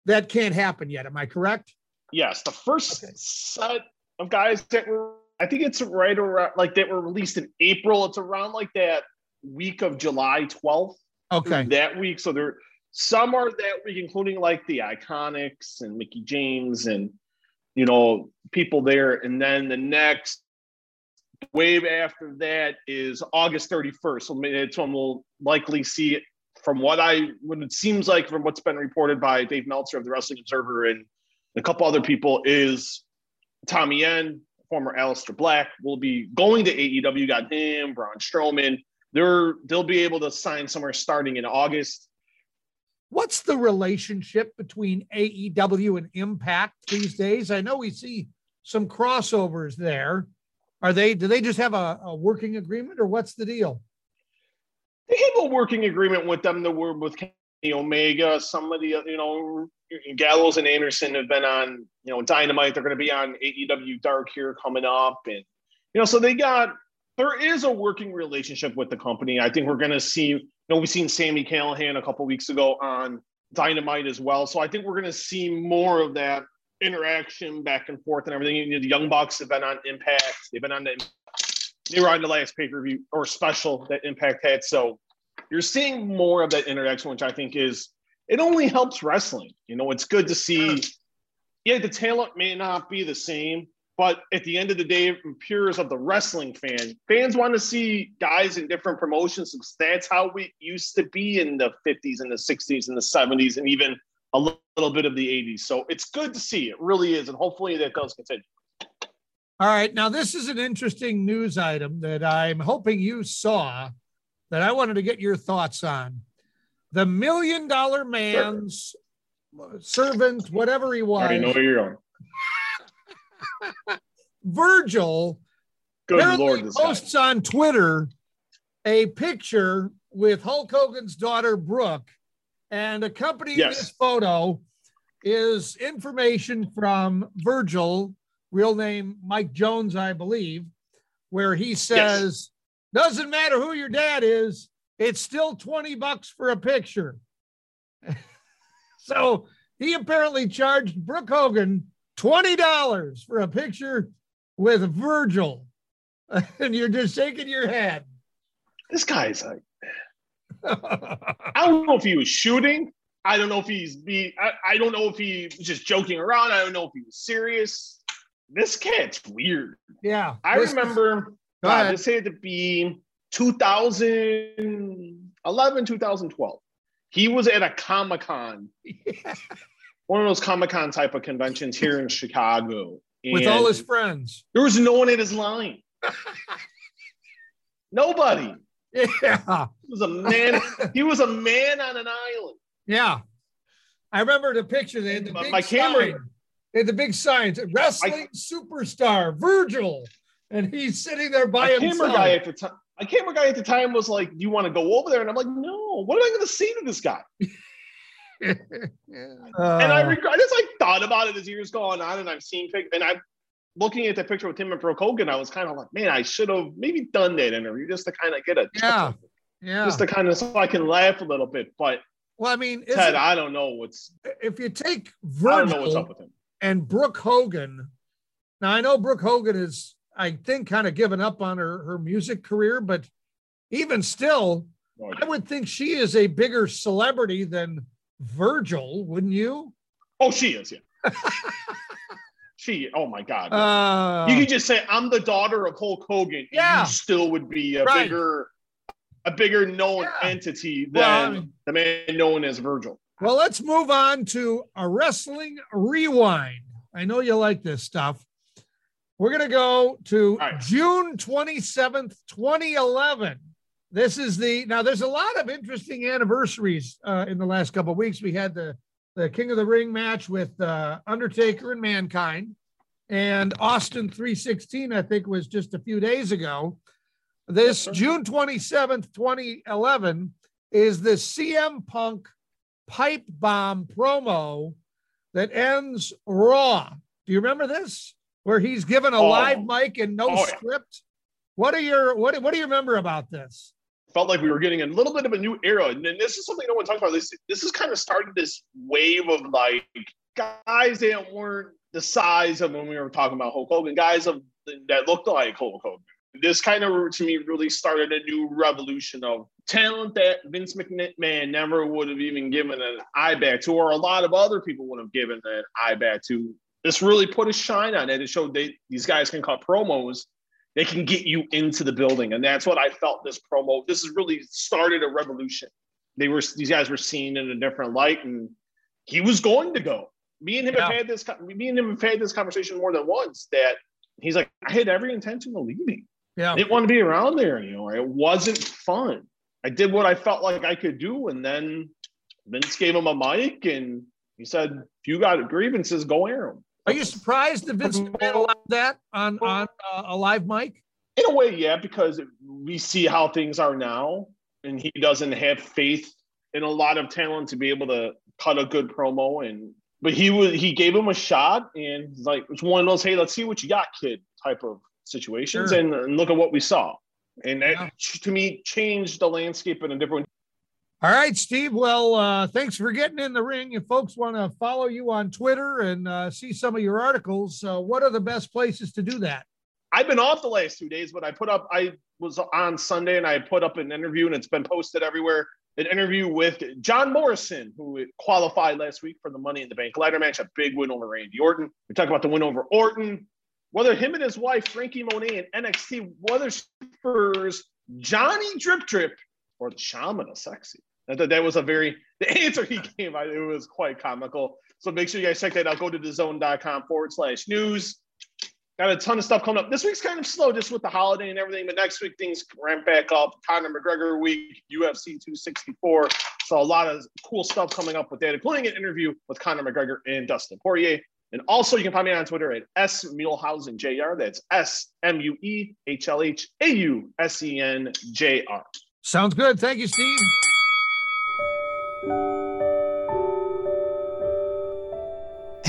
Speaker 2: That can't happen yet. Am I correct?
Speaker 9: Yes, the first
Speaker 2: Okay.
Speaker 9: set of guys that were I think it's right around like that were released in April. It's around like that week of July 12th.
Speaker 2: Okay.
Speaker 9: That week. So there some are that week, including like the Iconics and Mickie James and you know people there. And then the next wave after that is August 31st. So it's when we'll likely see it from what I what it seems like from what's been reported by Dave Meltzer of the Wrestling Observer and a couple other people is Tommy End, former Aleister Black, will be going to AEW. Got him, Braun Strowman. They're they'll be able to sign somewhere starting in August.
Speaker 2: What's the relationship between AEW and Impact these days? I know we see some crossovers there. Are they do they just have a, a working agreement or what's the deal?
Speaker 9: They have a working agreement with them that we're with Kenny Omega. Some of the you know Gallows and Anderson have been on you know Dynamite. They're going to be on AEW Dark here coming up, and you know so they got there is a working relationship with the company. I think we're going to see, you know, we've seen Sami Callihan a couple weeks ago on Dynamite as well. So I think we're going to see more of that interaction back and forth and everything. You know, the Young Bucks have been on Impact. They've been on the, they were on the last pay per view or special that Impact had. So you're seeing more of that interaction, which I think is, it only helps wrestling. You know, it's good to see. Yeah, the talent may not be the same, but at the end of the day, from pures of the wrestling fan, fans want to see guys in different promotions. That's how we used to be in the 50s and the 60s and the 70s and even a little bit of the 80s. So it's good to see. It really is. And hopefully that does continue.
Speaker 2: All right. Now, this is an interesting news item that I'm hoping you saw that I wanted to get your thoughts on. The million dollar man's sure. servant, whatever he was.
Speaker 9: I already know where you're going.
Speaker 2: Virgil
Speaker 9: Good Lord,
Speaker 2: posts guy. on Twitter a picture with Hulk Hogan's daughter Brooke, and accompanying yes. this photo is information from Virgil, real name Mike Jones, I believe, where he says, yes. "Doesn't matter who your dad is, it's still twenty bucks for a picture." so he apparently charged Brooke Hogan $20 for a picture with Virgil. and you're just shaking your head.
Speaker 9: This guy's like, I don't know if he was shooting. I don't know if he's be. I, I don't know if he was just joking around. I don't know if he was serious. This kid's weird.
Speaker 2: Yeah.
Speaker 9: I remember uh, this had to be 2011, 2012. He was at a Comic Con. Yeah one of those Comic Con type of conventions here in Chicago.
Speaker 2: With all his friends.
Speaker 9: There was no one in his line. Nobody.
Speaker 2: Yeah.
Speaker 9: He was a man. he was a man on an island.
Speaker 2: Yeah. I remember the picture. They had the big my camera. Sign. They had the big signs. Wrestling I, superstar Virgil, and he's sitting there by my himself.
Speaker 9: Camera guy at the time. My camera guy at the time was like, "Do you want to go over there?" And I'm like, "No. What am I going to see to this guy?" uh, and I regret. I just like thought about it as years going on, and I've seen pic, and I'm looking at the picture with him and Brooke Hogan. I was kind of like, man, I should have maybe done that interview just to kind of get a
Speaker 2: yeah, yeah,
Speaker 9: just to kind of so I can laugh a little bit. But
Speaker 2: well, I mean,
Speaker 9: Ted, I don't know what's
Speaker 2: if you take Virgil and Brooke Hogan. Now I know Brooke Hogan is, I think, kind of given up on her her music career, but even still, oh, yeah. I would think she is a bigger celebrity than Virgil, wouldn't you?
Speaker 9: Oh, she is, yeah. she, oh my God. Uh, you could just say, I'm the daughter of Hulk Hogan.
Speaker 2: Yeah.
Speaker 9: You still would be a right. bigger, a bigger known yeah. entity than well, the man known as Virgil.
Speaker 2: Well, let's move on to a wrestling rewind. I know you like this stuff. We're going to go to right. June 27th, 2011. This is the now. There's a lot of interesting anniversaries uh, in the last couple of weeks. We had the the King of the Ring match with uh, Undertaker and Mankind, and Austin 316. I think was just a few days ago. This June 27th, 2011, is the CM Punk pipe bomb promo that ends Raw. Do you remember this? Where he's given a oh. live mic and no oh, script. What are your what What do you remember about this?
Speaker 9: Felt like we were getting a little bit of a new era. And this is something no one talks about. This this is kind of started this wave of like guys that weren't the size of when we were talking about Hulk Hogan, guys of that looked like Hulk Hogan. This kind of, to me, really started a new revolution of talent that Vince McMahon never would have even given an eye back to, or a lot of other people would have given an eye back to. This really put a shine on it. It showed they, these guys can cut promos. They can get you into the building. And that's what I felt this promo. This has really started a revolution. They were, these guys were seen in a different light and he was going to go. Me and him yeah. have had this, me and him have had this conversation more than once that he's like, I had every intention of leaving.
Speaker 2: Yeah.
Speaker 9: I didn't want to be around there anymore. It wasn't fun. I did what I felt like I could do. And then Vince gave him a mic and he said, if you got grievances, go air them.
Speaker 2: Are you surprised that Vince McMahon allowed that on, on uh, a live mic?
Speaker 9: In a way, yeah, because we see how things are now. And he doesn't have faith in a lot of talent to be able to cut a good promo and but he was he gave him a shot and it's like it's one of those hey let's see what you got kid type of situations sure. and, and, look at what we saw and that yeah. to me changed the landscape in a different
Speaker 2: all right steve well uh thanks for getting in the ring if folks want to follow you on twitter and uh, see some of your articles uh, what are the best places to do that
Speaker 9: i've been off the last two days but i put up i was on sunday and i put up an interview and it's been posted everywhere an interview with John Morrison, who qualified last week for the Money in the Bank ladder match, a big win over Randy Orton. We talk about the win over Orton, whether him and his wife, Franky Monet, and NXT, whether spurs Johnny Drip Drip or the Shaman of Sexy. That, that was a very, the answer he gave, I, it was quite comical. So make sure you guys check that out. Go to thezone.com forward slash news. Got a ton of stuff coming up. This week's kind of slow just with the holiday and everything, but next week things ramp back up. Conor McGregor week, UFC 264. So a lot of cool stuff coming up with that, including an interview with Conor McGregor and Dustin Poirier. And also, you can find me on Twitter at S Muehlhausen Jr. That's S M U E H L H A U S E N J R.
Speaker 2: Sounds good. Thank you, Steve.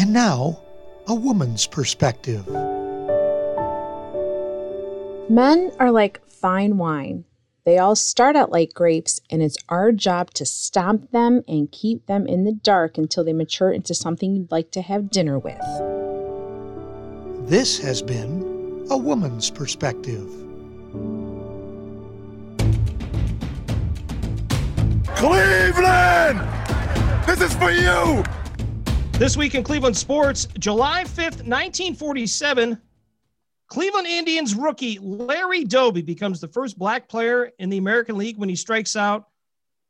Speaker 10: And now, a woman's perspective.
Speaker 11: Men are like fine wine. They all start out like grapes, and it's our job to stomp them and keep them in the dark until they mature into something you'd like to have dinner with.
Speaker 10: This has been a woman's perspective.
Speaker 7: Cleveland! This is for you!
Speaker 1: This week in Cleveland sports, July 5th, 1947, Cleveland Indians rookie Larry Doby becomes the first black player in the American League when he strikes out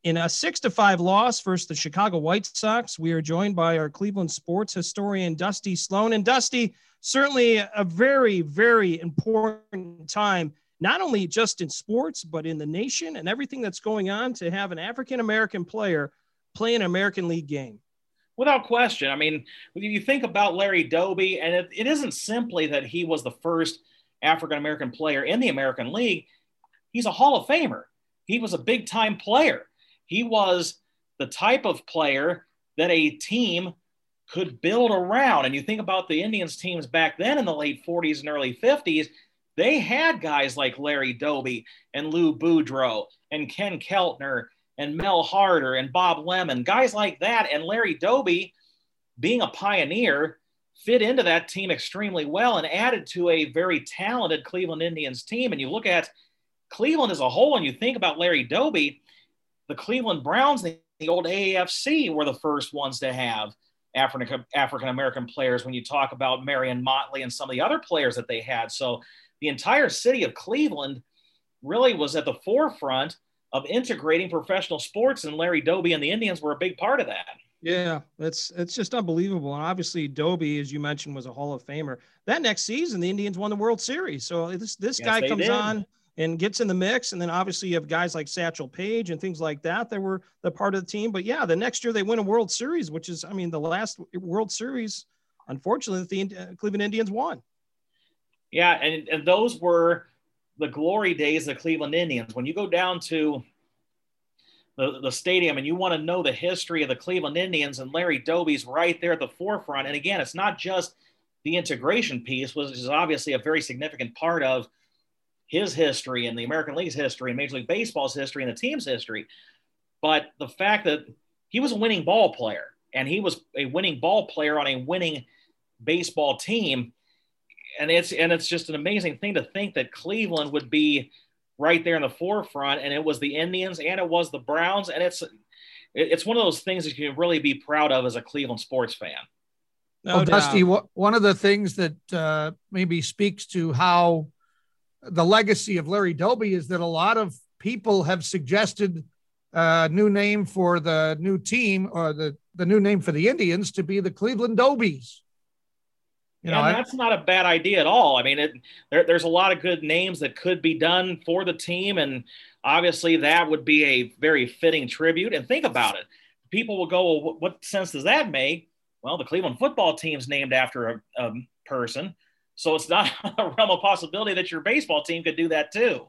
Speaker 1: in a six to five loss versus the Chicago White Sox. We are joined by our Cleveland sports historian, Dusty Sloan. And Dusty, certainly a very, very important time, not only just in sports, but in the nation and everything that's going on to have an African American player play an American League game
Speaker 12: without question. I mean, you think about Larry Doby, and it, it isn't simply that he was the first African American player in the American League, he's a Hall of Famer. He was a big time player. He was the type of player that a team could build around. And you think about the Indians teams back then in the late 40s and early 50s, they had guys like Larry Doby and Lou Boudreau and Ken Keltner and Mel Harder and Bob Lemon, guys like that, and Larry Doby, being a pioneer, fit into that team extremely well and added to a very talented Cleveland Indians team. And you look at Cleveland as a whole, and you think about Larry Doby, the Cleveland Browns, the, the old AAFC, were the first ones to have African African American players. When you talk about Marion Motley and some of the other players that they had, so the entire city of Cleveland really was at the forefront of integrating professional sports, and Larry Doby and the Indians were a big part of that.
Speaker 1: Yeah, it's it's just unbelievable. And obviously, Doby, as you mentioned, was a Hall of Famer. That next season, the Indians won the World Series. So this this yes, guy comes did. on and gets in the mix, and then obviously you have guys like Satchel Paige and things like that that were the part of the team. But yeah, the next year they win a World Series, which is, I mean, the last World Series, unfortunately, that the uh, Cleveland Indians won.
Speaker 12: Yeah, and, and those were the glory days of the Cleveland Indians. When you go down to the, the stadium and you want to know the history of the Cleveland Indians, and Larry Doby's right there at the forefront. And again, it's not just the integration piece, which is obviously a very significant part of his history and the American League's history and Major League Baseball's history and the team's history. But the fact that he was a winning ball player and he was a winning ball player on a winning baseball team and it's and it's just an amazing thing to think that Cleveland would be right there in the forefront, and it was the Indians and it was the Browns, and it's it's one of those things that you can really be proud of as a Cleveland sports fan.
Speaker 2: No well, Dusty, one of the things that uh, maybe speaks to how the legacy of Larry Doby is that a lot of people have suggested a new name for the new team or the, the new name for the Indians to be the Cleveland Dobies.
Speaker 12: You know, and that's not a bad idea at all. I mean, it, there, there's a lot of good names that could be done for the team, and obviously that would be a very fitting tribute. And think about it: people will go, well, "What sense does that make?" Well, the Cleveland football team's named after a, a person, so it's not a realm of possibility that your baseball team could do that too.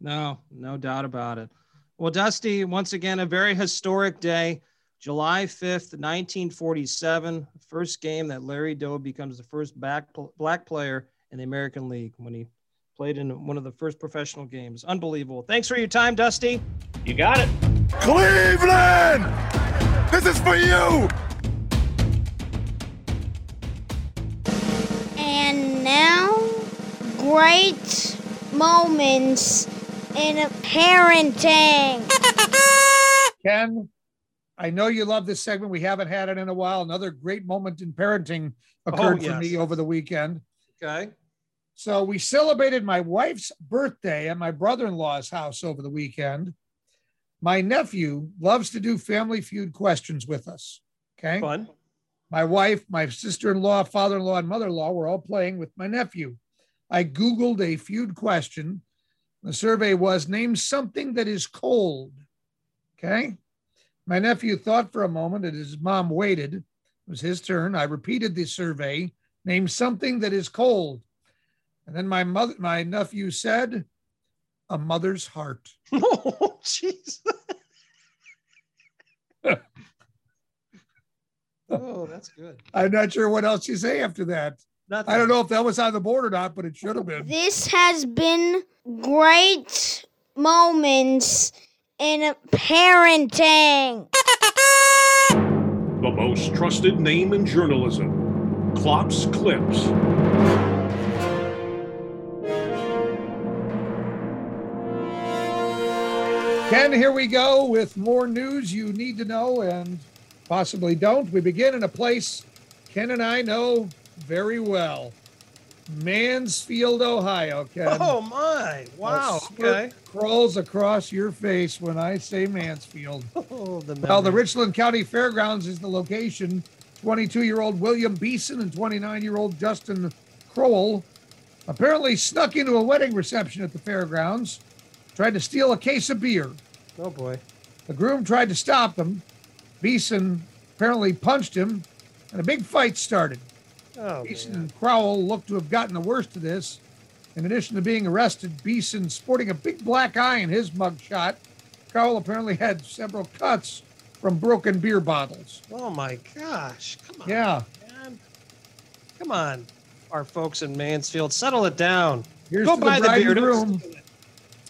Speaker 1: No, no doubt about it. Well, Dusty, once again, a very historic day. July 5th, 1947, first game that Larry Doe becomes the first back, black player in the American League when he played in one of the first professional games. Unbelievable. Thanks for your time, Dusty.
Speaker 12: You got it.
Speaker 7: Cleveland! This is for you!
Speaker 6: And now, great moments in parenting.
Speaker 2: Ken, I know you love this segment. We haven't had it in a while. Another great moment in parenting oh, occurred oh, yes. for me over the weekend.
Speaker 1: Okay.
Speaker 2: So we celebrated my wife's birthday at my brother-in-law's house over the weekend. My nephew loves to do family feud questions with us. Okay.
Speaker 1: Fun.
Speaker 2: My wife, my sister-in-law, father-in-law, and mother-in-law were all playing with my nephew. I Googled a feud question. The survey was name something that is cold. Okay. My nephew thought for a moment and his mom waited. It was his turn. I repeated the survey. Name something that is cold. And then my mother, my nephew said, a mother's heart.
Speaker 1: Oh, jeez. oh, that's good.
Speaker 2: I'm not sure what else you say after that. Nothing. I don't know if that was on the board or not, but it should have been.
Speaker 6: This has been great moments in parenting.
Speaker 13: The most trusted name in journalism, Klopp's Clips.
Speaker 2: Ken, here we go with more news you need to know and possibly don't. We begin in a place Ken and I know very well. Mansfield, Ohio, Ken.
Speaker 1: Oh my! Wow. Okay.
Speaker 2: Crawls across your face when I say Mansfield. Oh, the well, the Richland County Fairgrounds is the location. 22-year-old William Beeson and 29-year-old Justin Crowell apparently snuck into a wedding reception at the fairgrounds, tried to steal a case of beer.
Speaker 1: Oh boy!
Speaker 2: The groom tried to stop them. Beeson apparently punched him, and a big fight started.
Speaker 1: Oh,
Speaker 2: Beeson man. and Crowell look to have gotten the worst of this. In addition to being arrested, Beeson sporting a big black eye in his mugshot. Crowell apparently had several cuts from broken beer bottles.
Speaker 1: Oh my gosh. Come on.
Speaker 2: Yeah.
Speaker 1: Man. Come on, our folks in Mansfield. Settle it down.
Speaker 2: Here's Go buy the, the beer. Room.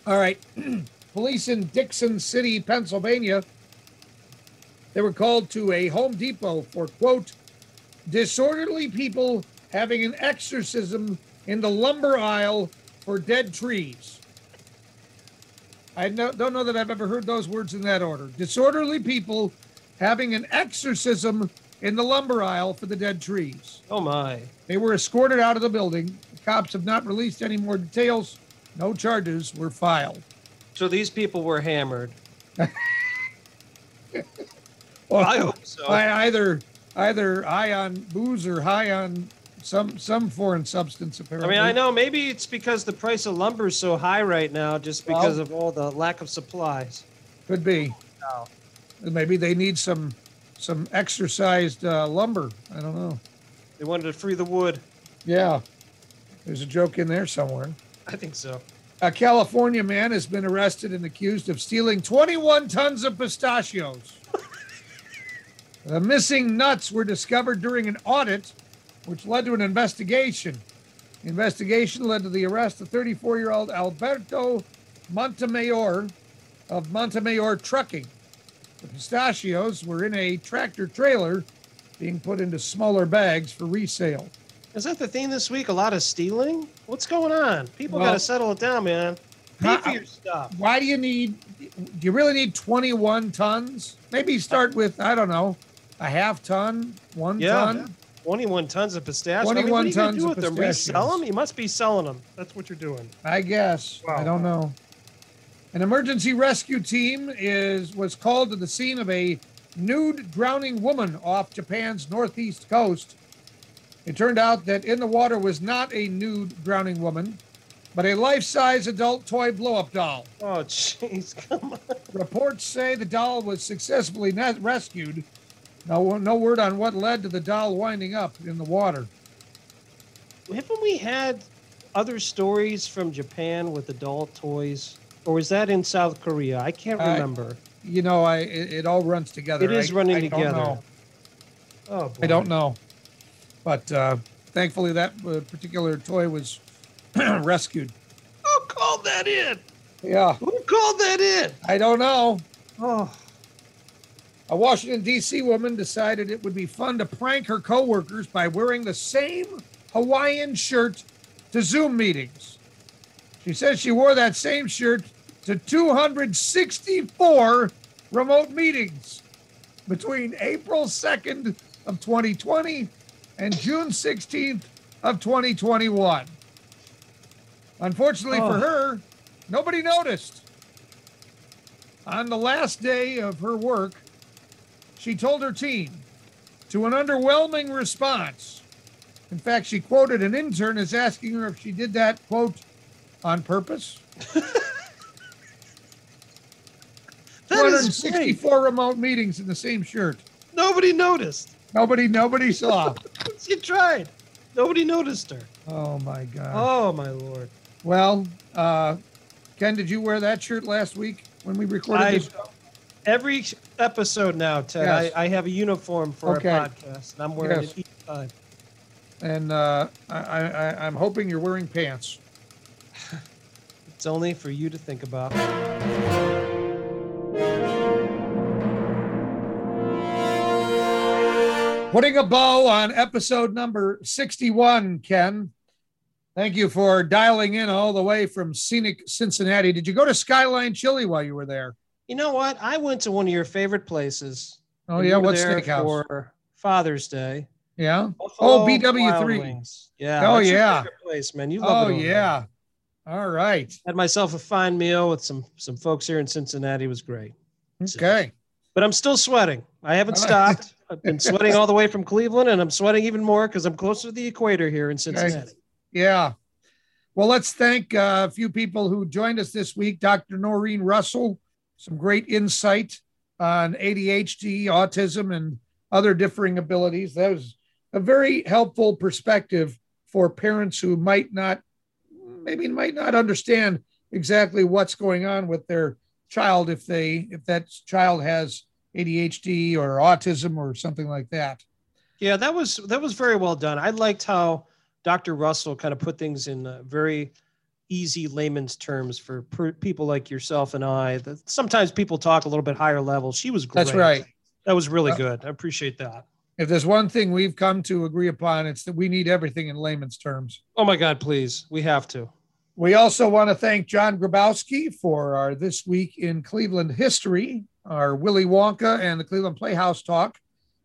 Speaker 2: All right. Police in Dickson City, Pennsylvania. They were called to a Home Depot for, quote, disorderly people having an exorcism in the lumber aisle for dead trees. I don't know that I've ever heard those words in that order. Disorderly people having an exorcism in the lumber aisle for the dead trees.
Speaker 1: Oh, my.
Speaker 2: They were escorted out of the building. The cops have not released any more details. No charges were filed.
Speaker 1: So these people were hammered.
Speaker 2: well, I hope so. I either either high on booze or high on some some foreign substance apparently.
Speaker 1: I mean, I know maybe it's because the price of lumber is so high right now, just because well, of all the lack of supplies.
Speaker 2: Could be. Oh. Maybe they need some some exercised uh, lumber. I don't know.
Speaker 1: They wanted to free the wood.
Speaker 2: Yeah, there's a joke in there somewhere.
Speaker 1: I think so.
Speaker 2: A California man has been arrested and accused of stealing 21 tons of pistachios. The missing nuts were discovered during an audit, which led to an investigation. The investigation led to the arrest of 34 year old Alberto Montemayor of Montemayor Trucking. The pistachios were in a tractor trailer being put into smaller bags for resale.
Speaker 1: Is that the theme this week? A lot of stealing? What's going on? People
Speaker 2: Well-
Speaker 1: got to settle it down, man. Pay for your stuff.
Speaker 2: Why do you need? Do you really need 21 tons? Maybe start uh, with I don't know, a half ton, one
Speaker 1: Yeah.
Speaker 2: ton.
Speaker 1: 21 tons of pistachios. I mean,
Speaker 2: 21
Speaker 1: what are you gonna
Speaker 2: tons
Speaker 1: do
Speaker 2: of
Speaker 1: with them?
Speaker 2: pistachios.
Speaker 1: Resell them? You must be selling them. That's what you're doing.
Speaker 2: I guess. I don't know. An emergency rescue team is was called to the scene of a nude drowning woman off Japan's northeast coast. It turned out that in the water was not a nude drowning woman, but a life-size adult toy blow-up doll.
Speaker 1: Oh, jeez, come on.
Speaker 2: Reports say the doll was successfully rescued. No, no word on what led to the doll winding up in the water.
Speaker 1: Haven't we had other stories from Japan with adult toys? Or was that in South Korea? I can't
Speaker 2: Uh,
Speaker 1: remember.
Speaker 2: You know, I it, it all runs together.
Speaker 1: It is
Speaker 2: I-
Speaker 1: running
Speaker 2: I don't
Speaker 1: together.
Speaker 2: know.
Speaker 1: Oh,
Speaker 2: I don't know, but uh, thankfully that uh, particular toy was rescued.
Speaker 1: Who called that in?
Speaker 2: Yeah.
Speaker 1: Who called that in?
Speaker 2: I don't know.
Speaker 1: Oh.
Speaker 2: A Washington D.C. woman decided it would be fun to prank her coworkers by wearing the same Hawaiian shirt to Zoom meetings. She says she wore that same shirt to 264 remote meetings between April 2nd of 2020 and June 16th of 2021. Unfortunately for
Speaker 1: Oh.
Speaker 2: her, nobody noticed. On the last day of her work, she told her team to an underwhelming response. In fact, she quoted an intern as asking her if she did that, quote, on purpose.
Speaker 1: That is
Speaker 2: 264 remote meetings in the same shirt.
Speaker 1: Nobody noticed.
Speaker 2: Nobody, nobody saw.
Speaker 1: she tried. Nobody noticed her.
Speaker 2: Oh my God.
Speaker 1: Oh my lord.
Speaker 2: Well, uh, Ken, did you wear that shirt last week when we recorded
Speaker 1: I,
Speaker 2: this?
Speaker 1: every episode now, Ted,
Speaker 2: Yes.
Speaker 1: I, I have a uniform for
Speaker 2: Okay.
Speaker 1: our podcast, and I'm wearing
Speaker 2: Yes.
Speaker 1: it each time.
Speaker 2: And uh, I, I, I'm hoping you're wearing pants.
Speaker 1: It's only for you to think about.
Speaker 2: Putting a bow on episode number 61, Ken. Thank you for dialing in all the way from scenic Cincinnati. Did you go to Skyline Chili while you were there?
Speaker 1: You know what? I went to one of your favorite places.
Speaker 2: Oh, yeah, what steakhouse?
Speaker 1: For Father's Day.
Speaker 2: Yeah.
Speaker 1: Buffalo
Speaker 2: Oh, BW3.
Speaker 1: Yeah.
Speaker 2: Oh,
Speaker 1: that's
Speaker 2: yeah.
Speaker 1: place, man. You love
Speaker 2: Oh,
Speaker 1: it. there.
Speaker 2: yeah. All right.
Speaker 1: Had myself a fine meal with some some folks here in Cincinnati. It was great.
Speaker 2: Okay.
Speaker 1: But I'm still sweating. I haven't stopped. I've been sweating all the way from Cleveland, and I'm sweating even more because I'm closer to the equator here in Cincinnati.
Speaker 2: Yeah. Well, let's thank uh, a few people who joined us this week. Dr. Noreen Russell, some great insight on ADHD, autism, and other differing abilities. That was a very helpful perspective for parents who might not, maybe might not understand exactly what's going on with their child if they if that child has ADHD or autism or something like that.
Speaker 1: Yeah, that was that was very well done. I liked how Dr. Russell kind of put things in very easy layman's terms for per- people like yourself and I. That sometimes people talk a little bit higher level. She was great.
Speaker 2: That's right.
Speaker 1: That was really good. I appreciate that.
Speaker 2: If there's one thing we've come to agree upon, it's that we need everything in layman's terms.
Speaker 1: Oh my God, please, we have to.
Speaker 2: We also want to thank John Grabowski for our This Week in Cleveland History, our Willy Wonka and the Cleveland Playhouse Talk,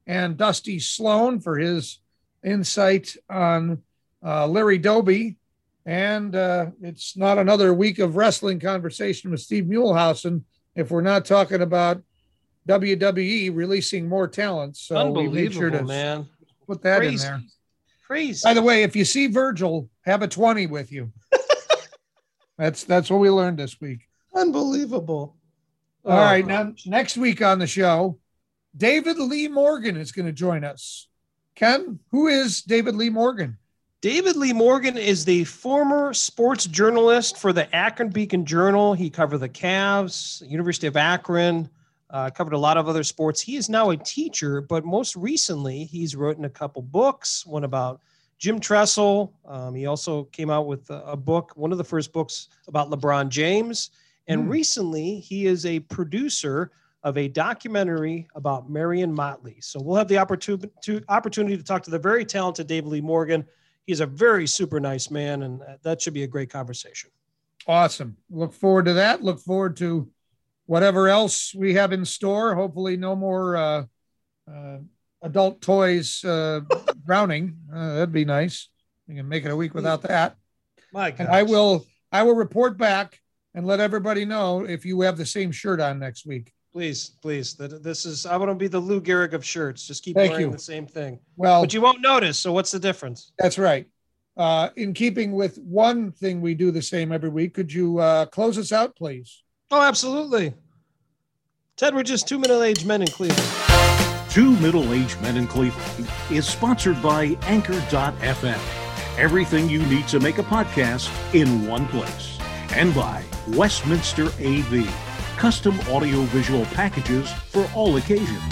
Speaker 2: and Dusty Sloan for his insight on uh, Larry Doby. And uh, it's not another week of wrestling conversation with Steve Muehlhausen if we're not talking about WWE releasing more talent. So we made sure to
Speaker 1: man.
Speaker 2: put that
Speaker 1: Crazy.
Speaker 2: in there.
Speaker 1: Crazy.
Speaker 2: By the way, if you see Virgil, have a 20 with you. that's that's what we learned this week.
Speaker 1: Unbelievable.
Speaker 2: All right, now next week on the show, David Lee Morgan is going to join us. Ken, who is David Lee Morgan?
Speaker 1: David Lee Morgan is the former sports journalist for the Akron Beacon Journal. He covered the Cavs, University of Akron, uh, covered a lot of other sports. He is now a teacher, but most recently, he's written a couple books, one about Jim Tressel. Um, he also came out with a, a book, one of the first books about LeBron James. And
Speaker 2: Hmm.
Speaker 1: recently, he is a producer of a documentary about Marion Motley. So we'll have the opportunity to, opportunity to talk to the very talented David Lee Morgan. He's a very super nice man, and that should be a great conversation.
Speaker 2: Awesome. Look forward to that. Look forward to whatever else we have in store. Hopefully, no more uh, uh, adult toys uh, drowning. Uh, that'd be nice. We can make it a week without that.
Speaker 1: My.
Speaker 2: And I will. I will report back and let everybody know if you have the same shirt on next week.
Speaker 1: Please, please. This is. I want to be the Lou Gehrig of shirts. Just keep
Speaker 2: Thank
Speaker 1: wearing
Speaker 2: you.
Speaker 1: the same thing.
Speaker 2: Well,
Speaker 1: but you won't notice. So what's the difference?
Speaker 2: That's right. Uh, in keeping with one thing we do the same every week, could you uh, close us out, please?
Speaker 1: Oh, absolutely. Ted, we're just two middle-aged men in Cleveland.
Speaker 13: Two Middle Aged Men in Cleveland is sponsored by Anchor.fm. Everything you need to make a podcast in one place. And by Westminster AV, custom audio-visual packages for all occasions.